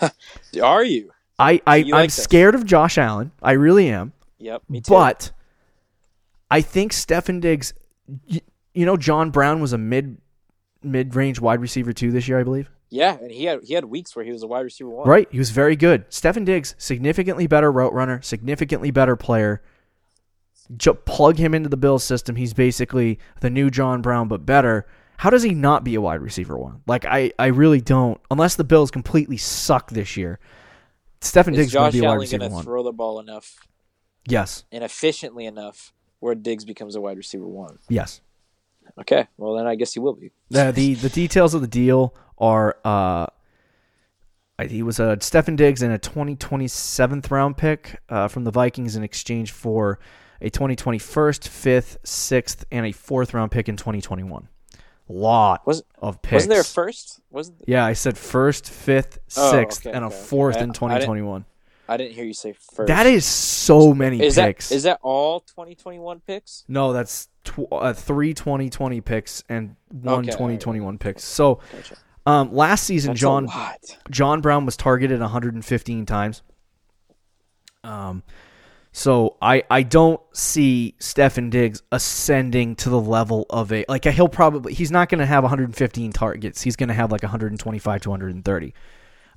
<laughs> Are you? I, I You I'm this? scared of Josh Allen. I really am. Yep. Me too. But I think Stefon Diggs, you, you know, John Brown was a mid mid range wide receiver too this year, I believe. yeah, and he had he had weeks where he was a wide receiver one. Right, he was very good. Stefon Diggs, significantly better route runner, significantly better player. Plug him into the Bills system. He's basically the new John Brown, but better. How does he not be a wide receiver one? Like I, I really don't. Unless the Bills completely suck this year, Stefon Diggs going to be a wide receiver one. throw the ball enough yes, and efficiently enough where Diggs becomes a wide receiver one? yes. Okay, well then I guess he will be. the the the details of the deal are uh he was a Stefon Diggs and a 2027th round pick uh, from the Vikings in exchange for a 2021st, 5th, 6th, and a 4th round pick in 2021. Lot Was of picks. wasn't there a first? Wasn't yeah, I said 1st, 5th, Oh, 6th, okay, and a okay, okay. 4th I- I in didn't- 2021. I didn't hear you say first. That is so many is picks. that is that all 2021 picks? no, that's tw- uh, three 2020 picks and one Okay, 2021 picks. So, Gotcha. um, last season, That's John. John Brown was targeted 115 times. Um, so I I don't see Stefon Diggs ascending to the level of a like he'll probably he's not going to have 115 targets. He's going to have like 125 to 130.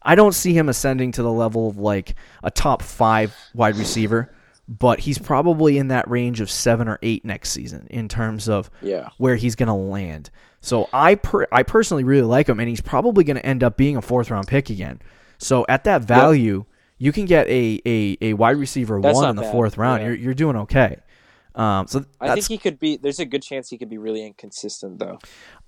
I don't see him ascending to the level of like a top five wide receiver, but he's probably in that range of seven or eight next season in terms of Yeah. where he's going to land. So I per- I personally really like him, and he's probably going to end up being a fourth round pick again. So at that value, you can get a, a, a wide receiver That's one in the bad, fourth round. yeah. You're you're doing okay. Um, so I think he could be. There's a good chance he could be really inconsistent though.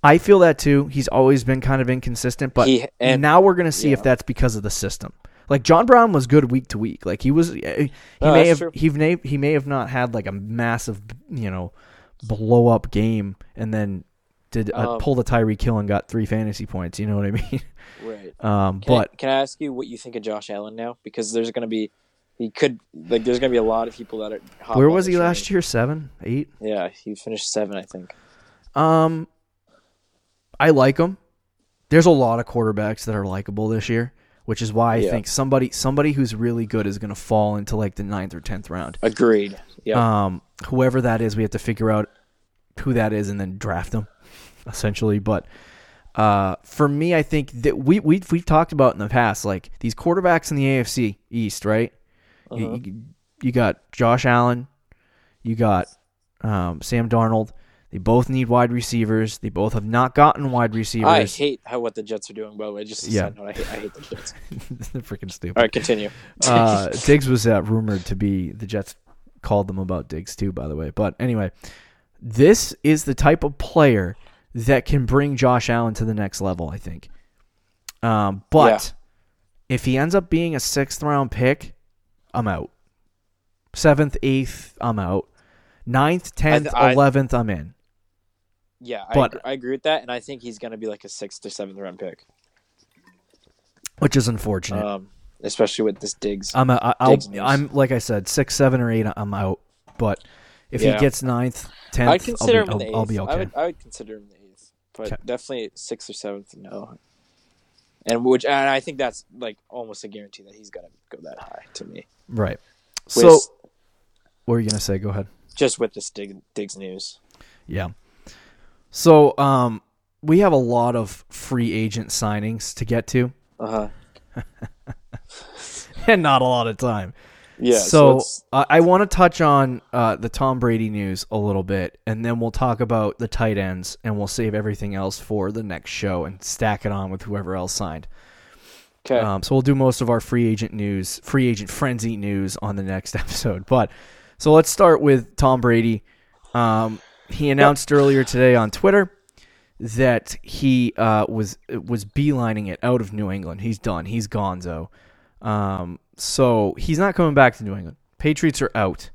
I feel that too. He's always been kind of inconsistent, but He- and- now we're going to see if that's because of the system. Like John Brown was good week to week. Like he was, he No, may have true. he may he may have not had like a massive you know blow up game and then did uh, Um, pull the Tyreek Hill and got three fantasy points. You know what I <laughs> mean? Right. Um, Can but I, can I ask you what you think of Josh Allen now? Because there's going to be, he could like there's going to be a lot of people that are. where was he train. last year? Seven, eight. Yeah, he finished seven, I think. Um, I like him. There's a lot of quarterbacks that are likable this year. which is why I Yeah. think somebody somebody who's really good is going to fall into like the ninth or tenth round. Agreed. Yeah. Um, whoever that is, we have to figure out who that is and then draft them, essentially. But uh, for me, I think that we we we've talked about in the past, like these quarterbacks in the AFC East, right? You- Uh-huh. You, you got Josh Allen, you got um, Sam Darnold. They both need wide receivers. They both have not gotten wide receivers. I hate how what the Jets are doing. By the way, just Yeah. note, I hate, I hate the Jets. <laughs> They're freaking stupid. All right, continue. uh, Diggs was uh, rumored to be the Jets called them about Diggs too, by the way. But anyway, this is the type of player that can bring Josh Allen to the next level. I think. Um, but if he ends up being a sixth round pick, I'm out. Seventh, eighth, I'm out. Ninth, tenth, eleventh, I'm in. Yeah, I, But- agree, I agree with that, and I think he's going to be like a sixth or seventh round pick, Which is unfortunate. um, especially with this Diggs. I'm a, I, I'll, Diggs. I'm like I said, six, seven, or eight. I'm out. But if Yeah. he gets ninth, tenth, I'd consider I'll him be, in I'll, the eighth. I'll be I okay. would, I would consider him the eighth, but Okay. definitely sixth or seventh. No, and which and I think that's like almost a guarantee that he's to go that high to me. Right. With, So, what were you gonna say? Go ahead. just with this Dig, Diggs news, Yeah. So, um, we have a lot of free agent signings to get to, uh huh. <laughs> and not a lot of time. Yeah. So, it's- I, I want to touch on uh, the Tom Brady news a little bit, and then we'll talk about the tight ends, and we'll save everything else for the next show and stack it on with whoever else signed. okay. Um, so we'll do most of our free agent news, free agent frenzy news on the next <laughs> episode. But so let's start with Tom Brady. Um, he announced earlier today on Twitter that he uh, was was beelining it out of New England. He's done. He's gonzo. Um, so he's not coming back to New England. Patriots are out.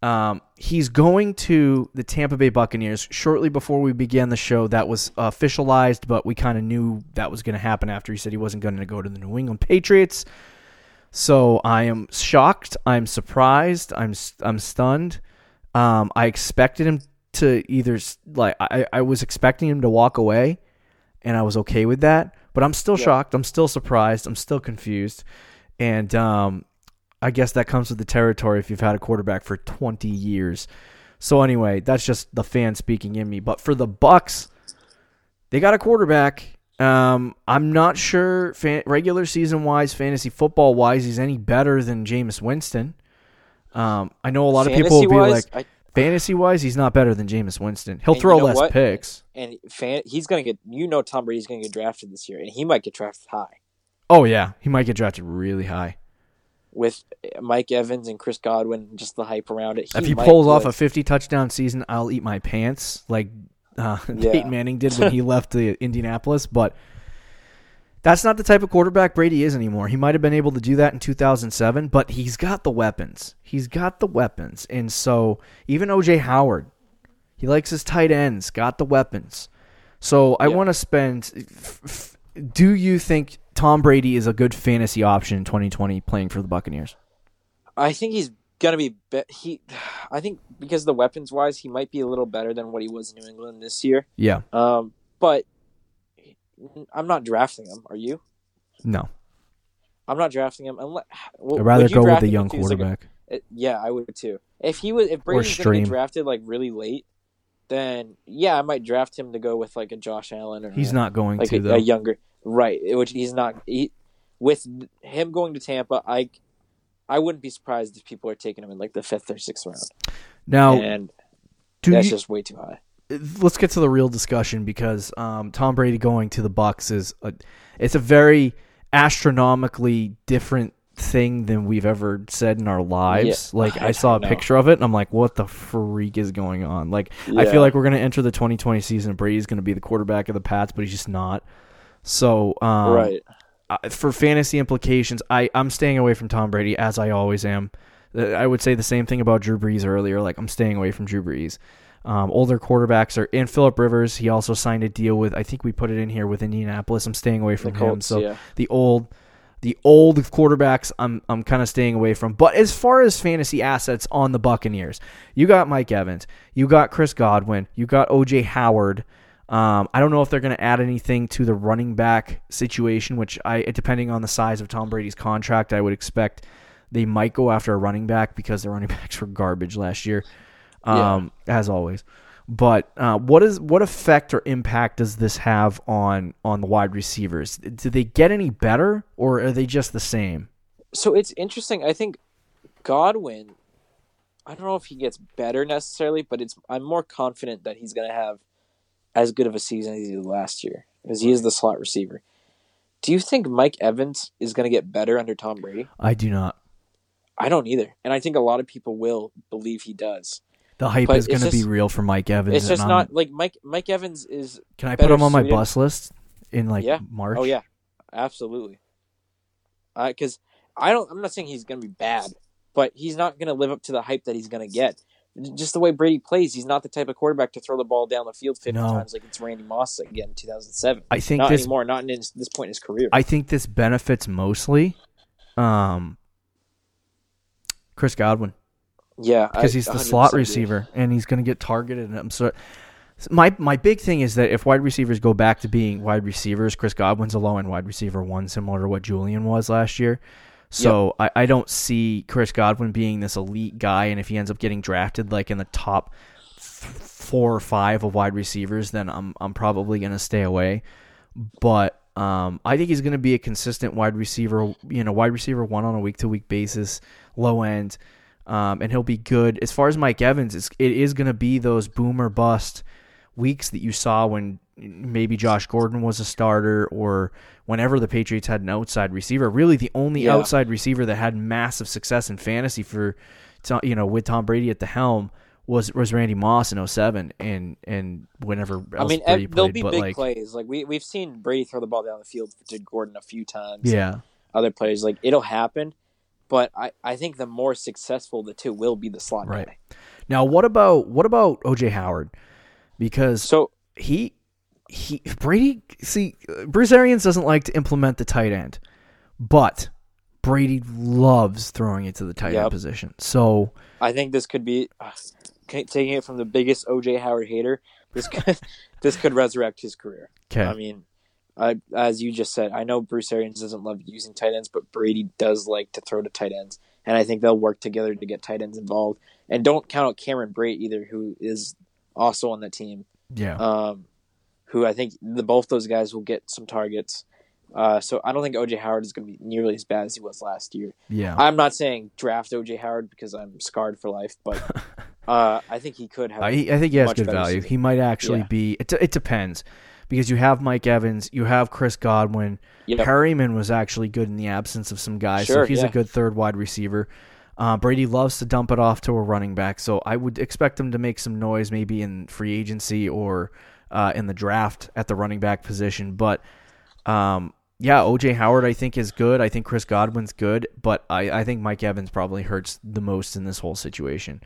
Um, he's going to the Tampa Bay Buccaneers shortly before we began the show. That was officialized, but we kind of knew that was going to happen after he said he wasn't going to go to the New England Patriots. So I am shocked. I'm surprised. I'm I'm stunned. Um, I expected him to either like I, I was expecting him to walk away, and I was okay with that. But I'm still Yeah. shocked. I'm still surprised. I'm still confused, and um, I guess that comes with the territory if you've had a quarterback for 20 years. So anyway, that's just the fan speaking in me. But for the Bucks, they got a quarterback. Um, I'm not sure fan- regular season wise, fantasy football wise, he's any better than Jameis Winston. Um, I know a lot of people will be like, Fantasy-wise, fantasy wise, he's not better than Jameis Winston. He'll And throw you know less what? picks. And fan, he's going to get. You know, Tom Brady's going to get drafted this year, and he might get drafted high Oh yeah, he might get drafted really high. with Mike Evans and Chris Godwin. Just the hype around it. if he pulls off a 50 touchdown season, I'll eat my pants like uh, <laughs> Yeah. Peyton Manning did when he <laughs> left the Indianapolis. But that's not the type of quarterback Brady is anymore. He might have been able to do that in 2007, but he's got the weapons. He's got the weapons, and so even OJ Howard, he likes his tight ends, got the weapons. So I Yeah. want to spend. F- f- do you think Tom Brady is a good fantasy option in 2020 playing for the Buccaneers? I think he's gonna be, be he. <sighs> I think because the weapons wise, he might be a little better than what he was in New England this year. Yeah. Um, but I'm not drafting him. Are you? No. I'm not drafting him unless. Well, I'd rather go with a young was like a- quarterback. Uh, yeah, I would too. If he was, if Brady's gonna stream. get drafted like really late, then yeah, I might draft him to go with like a Josh Allen or He's a, not going like to a, though. a younger right. Which he's not. He, with him going to Tampa, I I wouldn't be surprised if people are taking him in like the fifth or sixth round, now, and that's you, just way too high. Let's get to the real discussion because um, Tom Brady going to the Bucks is a, it's a very astronomically different thing than we've ever said in our lives. Yeah, like I, I saw a know. picture of it and I'm like, what the freak is going on? Like I feel like we're gonna enter the 2020 season. And Brady's gonna be the quarterback of the Pats, but he's just not. So um, right. uh, for fantasy implications, I I'm staying away from Tom Brady as I always am. Uh, I would say the same thing about Drew Brees earlier. Like I'm staying away from Drew Brees. Um, older quarterbacks are in Philip Rivers. He also signed a deal with I think we put it in here with Indianapolis. I'm staying away The from him. So yeah. the old the old quarterbacks I'm I'm kind of staying away from. But as far as fantasy assets on the Buccaneers, you got Mike Evans, you got Chris Godwin, you got OJ Howard. Um, I don't know if they're going to add anything to the running back situation, which I, depending on the size of Tom Brady's contract, I would expect they might go after a running back because the running <laughs> backs were garbage last year, um, as always. But uh, what is what effect or impact does this have on on the wide receivers? Do they get any better, or are they just the same? So it's interesting. I think Godwin. I don't know if he gets better necessarily, but it's I'm more confident that he's going to have as good of a season as he did last year because he is the slot receiver. Do you think Mike Evans is going to get better under Tom Brady? I do not. I don't either, and I think a lot of people will believe he does. The hype But is going to be real for Mike Evans. It's just not like Mike. Mike Evans is. Can I put him on my suited- bus list in like Yeah. March? Oh yeah, absolutely. Because I don't. I'm not saying he's going to be bad, but he's not going to live up to the hype that he's going to get. Just the way Brady plays, he's not the type of quarterback to throw the ball down the field 50 No. times like it's Randy Moss again in 2007. I think not this anymore. Not in his, this point in his career. I think this benefits mostly um, Chris Godwin yeah, because he's the 100% slot receiver and he's going to get targeted. And I'm so my my big thing is that if wide receivers go back to being wide receivers, Chris Godwin's a low end wide receiver one, similar to what Julian was last year. So I, I don't see Chris Godwin being this elite guy, and if he ends up getting drafted like in the top four or five of wide receivers, then I'm I'm probably going to stay away. But um, I think he's going to be a consistent wide receiver, you know, wide receiver one on a week to week basis, low end, um, and he'll be good. As far as Mike Evans, it's, it is going to be those boomer bust weeks that you saw when maybe Josh Gordon was a starter or whenever the Patriots had an outside receiver. Really, the only Yeah. outside receiver that had massive success in fantasy for, you know, with Tom Brady at the helm was was Randy Moss in 07 and and whenever I mean, ev- there'll be big like plays. Like we we've seen Brady throw the ball down the field to Gordon a few times. yeah. Other players like it'll happen, but I, I think the more successful the two will be the slot Right. guy. Now, what about what about OJ Howard? Because So he he Brady see Bruce Arians doesn't like to implement the tight end, but Brady loves throwing it to the tight end position. So I think this could be uh, taking it from the biggest OJ Howard hater. This <laughs> could this could resurrect his career. okay, I mean, I, as you just said, I know Bruce Arians doesn't love using tight ends, but Brady does like to throw to tight ends, and I think they'll work together to get tight ends involved. And don't count out Cameron Brate either, who is also on the team. yeah, Um, who I think the both those guys will get some targets. Uh, so I don't think OJ Howard is going to be nearly as bad as he was last year. yeah. I'm not saying draft OJ Howard because I'm scarred for life, but <laughs> uh, I think he could have. I, I think he has good value. season. He might actually Yeah. be. It, it depends because you have Mike Evans, you have Chris Godwin. Yep. Perriman was actually good in the absence of some guys, so Sure, he's a good third wide receiver. Uh, Brady loves to dump it off to a running back, so I would expect him to make some noise maybe in free agency or uh, in the draft at the running back position. But um, yeah, OJ Howard I think is good. I think Chris Godwin's good, but I, I think Mike Evans probably hurts the most in this whole situation.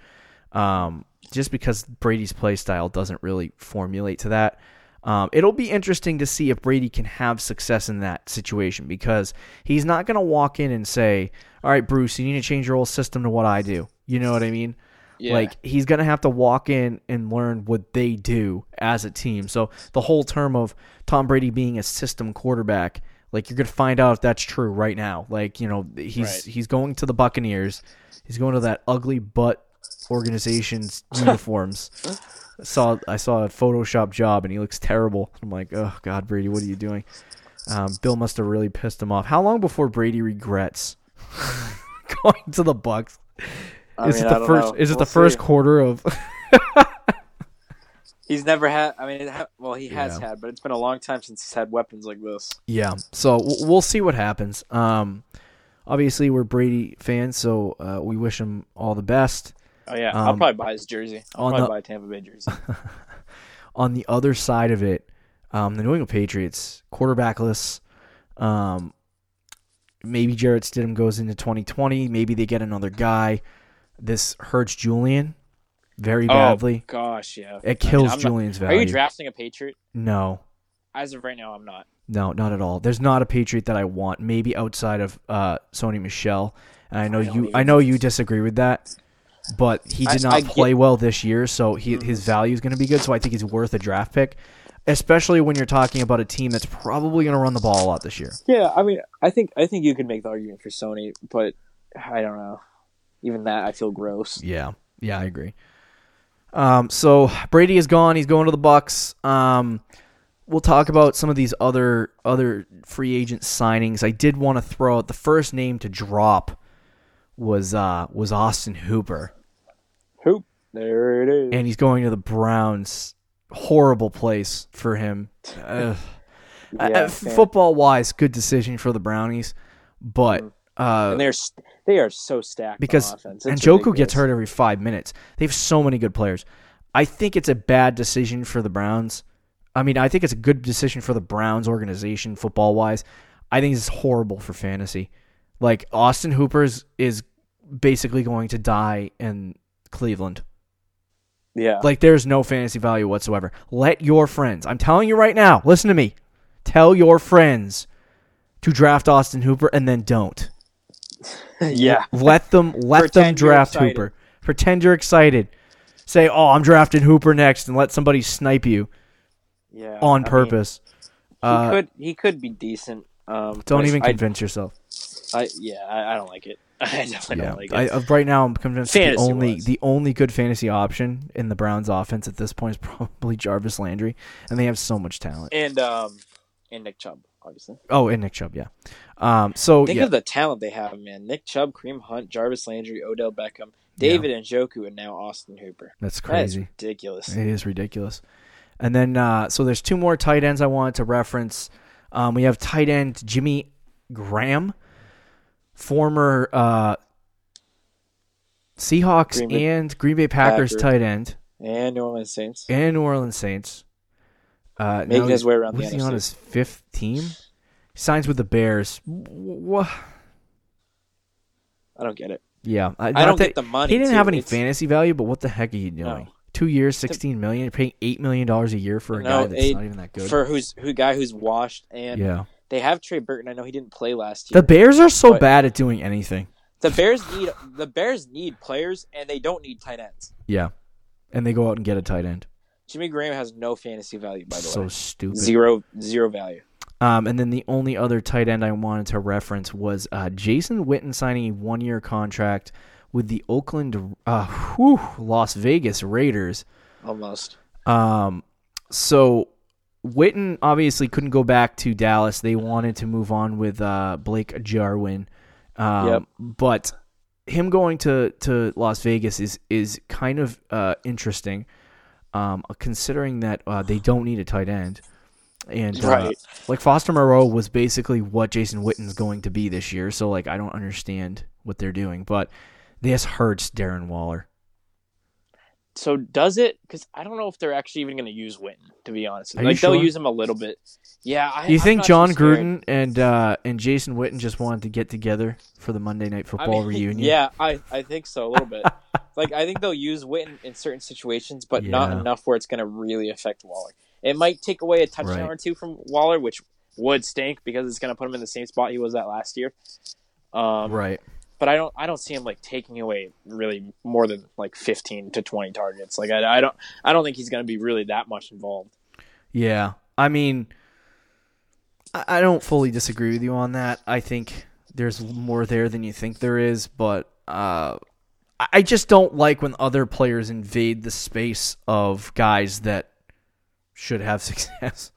Um, just because Brady's play style doesn't really formulate to that. Um, it'll be interesting to see if Brady can have success in that situation because he's not going to walk in and say, "All right, Bruce, you need to change your whole system to what I do." You know what I mean? Yeah. Like he's going to have to walk in and learn what they do as a team. So the whole term of Tom Brady being a system quarterback, like you're going to find out if that's true right now. Like you know he's Right. he's going to the Buccaneers. He's going to that ugly butt organization's <laughs> uniforms. I saw I saw a Photoshop job and he looks terrible. I'm like, oh God, Brady, what are you doing? Um, Bill must have really pissed him off. How long before Brady regrets <laughs> going to the Bucks? I is mean, it the first? know. Is it We'll the first see. quarter of? <laughs> He's never had. I mean, ha- well, he has Yeah. had, but it's been a long time since he's had weapons like this. yeah. So w- we'll see what happens. Um, obviously we're Brady fans, so uh, we wish him all the best. Oh yeah, I'll Um, probably buy his jersey. I'll probably the- buy a Tampa Bay jersey. <laughs> on the other side of it, um, the New England Patriots, quarterbackless. Um, maybe Jarrett Stidham goes into 2020. Maybe they get another guy. This hurts Julian very badly. Oh gosh, yeah. it I mean, kills I'm not- Julian's Are you drafting a Patriot? no, As of right now, I'm not. no, not at all. There's not a Patriot that I want. Maybe outside of uh, Sony Michel. And I know I you. I know you disagree with that. But he I- did not I get- play well this year, so he, his value is going to be good. So I think he's worth a draft pick. especially when you're talking about a team that's probably going to run the ball a lot this year. Yeah, I mean, I think I think you could make the argument for Sony, but I don't know. Even that, I feel gross. Yeah, yeah, I agree. Um, so Brady is gone. He's going to the Bucks. Um, we'll talk about some of these other other free agent signings. I did want to throw out the first name to drop was uh was Austin Hooper, Hoop, there it is. and he's going to the Browns. Horrible place for him. <laughs> Uh, Yeah, fair. football wise, good decision for the Brownies, but uh, and they're st- they are so stacked because and Njoku gets hurt every five minutes. They have so many good players. I think it's a bad decision for the Browns. I mean, I think it's a good decision for the Browns organization, football wise. I think it's horrible for fantasy. Like Austin Hooper's is, basically going to die in Cleveland. Yeah, Like there's no fantasy value whatsoever. Let your friends. I'm telling you right now. Listen to me. Tell your friends to draft Austin Hooper and then don't. <laughs> yeah. Let them <laughs> let them Pretend you're draft. Hooper. Pretend you're excited. Say, "Oh, I'm drafting Hooper next," and let somebody snipe you Yeah, on I mean, purpose. he uh, could he could be decent. Um, don't even I, convince yourself. I, yeah, I, I don't like it. <laughs> I definitely Yeah, don't like it. uh, right now I'm convinced the only wise. the only good fantasy option in the Browns' offense at this point is <laughs> probably Jarvis Landry, and they have so much talent. and um, and Nick Chubb, obviously. Oh, and Nick Chubb, yeah. Um, so Think yeah, of the talent they have, man. Nick Chubb, Kareem Hunt, Jarvis Landry, Odell Beckham, David and Njoku, and now Austin Hooper. that's That is crazy. ridiculous. It is ridiculous. And then uh, so there's two more tight ends I wanted to reference. Um, we have tight end Jimmy Graham, former uh, Seahawks Green Bay- and Green Bay Packers Packer. tight end And New Orleans Saints. and New Orleans Saints. Uh, Making his way around the was he on his fifth team? He signs with the Bears. What? I don't get it. Yeah, I, I don't that- get the money. He didn't too. have any It's- fantasy value, but what the heck are you doing? No. Two years, sixteen million. You're paying eight million dollars a year for a No, guy that's eight- not even that good. for who's who guy who's washed and yeah, they have Trey Burton. I know he didn't play last year. the Bears are so bad at doing anything. The Bears need the Bears need players and they don't need tight ends. Yeah, and they go out and get a tight end. Jimmy Graham has no fantasy value by the so way. So stupid. Zero zero value. Um, and then the only other tight end I wanted to reference was uh, Jason Witten signing a one-year contract with the Oakland, uh, whew, Las Vegas Raiders. Almost. Um, so Witten obviously couldn't go back to Dallas. They wanted to move on with uh, Blake Jarwin. Um, Yep. But him going to, to Las Vegas is is kind of uh, interesting, um, considering that uh, they don't need a tight end. And uh, Right. like Foster Moreau was basically what Jason Witten's going to be this year. So like I don't understand what they're doing, but this hurts Darren Waller. So does it? Because I don't know if they're actually even going to use Witten. To be honest, Are like they'll use him a little bit. Yeah. I, Do you think Jon. Gruden and uh, and Jason Witten just wanted to get together for the Monday Night I Football mean, <laughs> reunion? Yeah, I, I think so a little bit. <laughs> like I think they'll use Witten in certain situations, but not enough where it's going to really affect Waller. It might take away a touchdown Right. or two from Waller, which would stink because it's going to put him in the same spot he was at last year. Um, Right. But I don't I don't see him like taking away really more than like fifteen to twenty targets. Like I, I don't I don't think he's going to be really that much involved. Yeah. I mean, I, don't fully disagree with you on that. I think there's more there than you think there is, but uh, I just don't like when other players invade the space of guys that should have <laughs> success.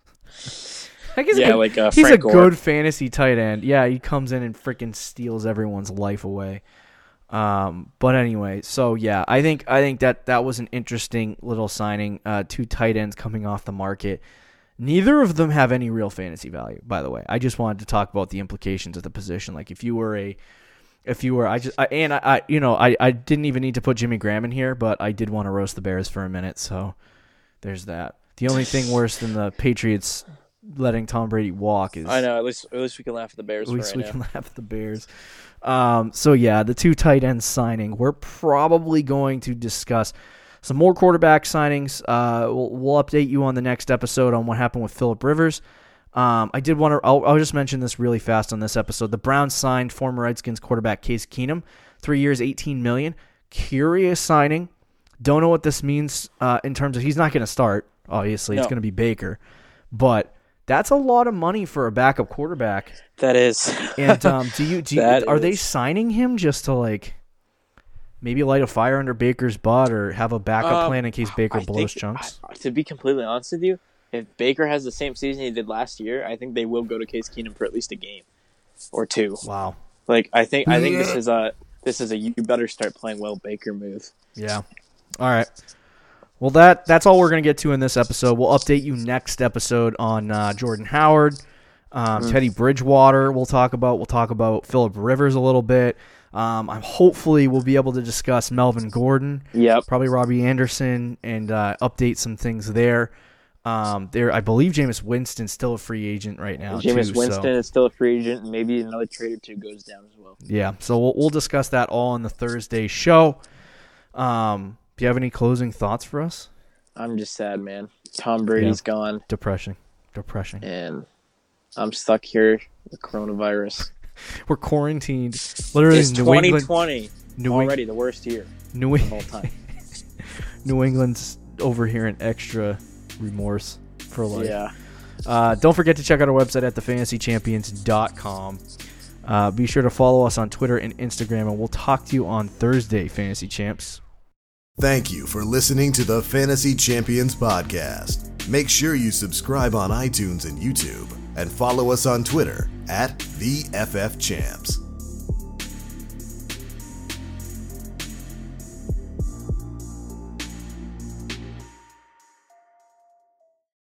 Like <laughs> he's a Yeah, good- like, uh, he's Frank a Gore. good fantasy tight end. Yeah, he comes in and freaking steals everyone's life away. Um, but anyway, so yeah, I think I think that that was an interesting little signing. Uh, two tight ends coming off the market. Neither of them have any real fantasy value, by the way. I just wanted to talk about the implications of the position. Like if you were a, if you were, I just, I, and I, I, you know, I, I didn't even need to put Jimmy Graham in here, but I did want to roast the Bears for a minute. So there's that. The only thing worse than the Patriots letting Tom Brady walk is I know. At least at least we can laugh at the Bears at least right we now. can <laughs> laugh at the Bears. Um, so yeah, the two tight ends signing. We're probably going to discuss some more quarterback signings. Uh, we'll, we'll update you on the next episode on what happened with Philip Rivers. Um, I did want to. I'll, I'll just mention this really fast on this episode. The Browns signed former Redskins quarterback Case Keenum, three years, eighteen million. Curious signing. Don't know what this means uh, in terms of he's not going to start. Obviously, it's going to be Baker, but that's a lot of money for a backup quarterback. That is. And um, do you <laughs> do you, That are they signing him just to like maybe light a fire under Baker's butt or have a backup Um, plan in case Baker I blows think- chunks? I- to be completely honest with you, if Baker has the same season he did last year, I think they will go to Case Keenum for at least a game or two. wow. Like I think I think this is a this is a you better start playing well Baker move. Yeah. All right. Well, that that's all we're gonna get to in this episode. We'll update you next episode on uh, Jordan Howard, um, Mm. Teddy Bridgewater. We'll talk about. We'll talk about Philip Rivers a little bit. Um, I'm hopefully we'll be able to discuss Melvin Gordon, Yep. probably Robbie Anderson, and uh, update some things there. Um, there, I believe Jameis Winston's still a free agent right now. Jameis too, so- Winston is still a free agent, and maybe another trade or two goes down as well. Yeah, so we'll, we'll discuss that all on the Thursday show. Um, do you have any closing thoughts for us? I'm just sad, man. Tom Brady's gone, Depression, depression. and I'm stuck here with coronavirus. <laughs> We're quarantined. Literally, It's New England, 2020 New, Eng- already, the worst year New, of all time. <laughs> New England's over here in extra remorse for life. yeah. Uh, don't forget to check out our website at thefantasychampions.com. Uh, be sure to follow us on Twitter and Instagram, and we'll talk to you on Thursday, Fantasy Champs. Thank you for listening to the Fantasy Champions Podcast. Make sure you subscribe on iTunes and YouTube and follow us on Twitter at the FF Champs.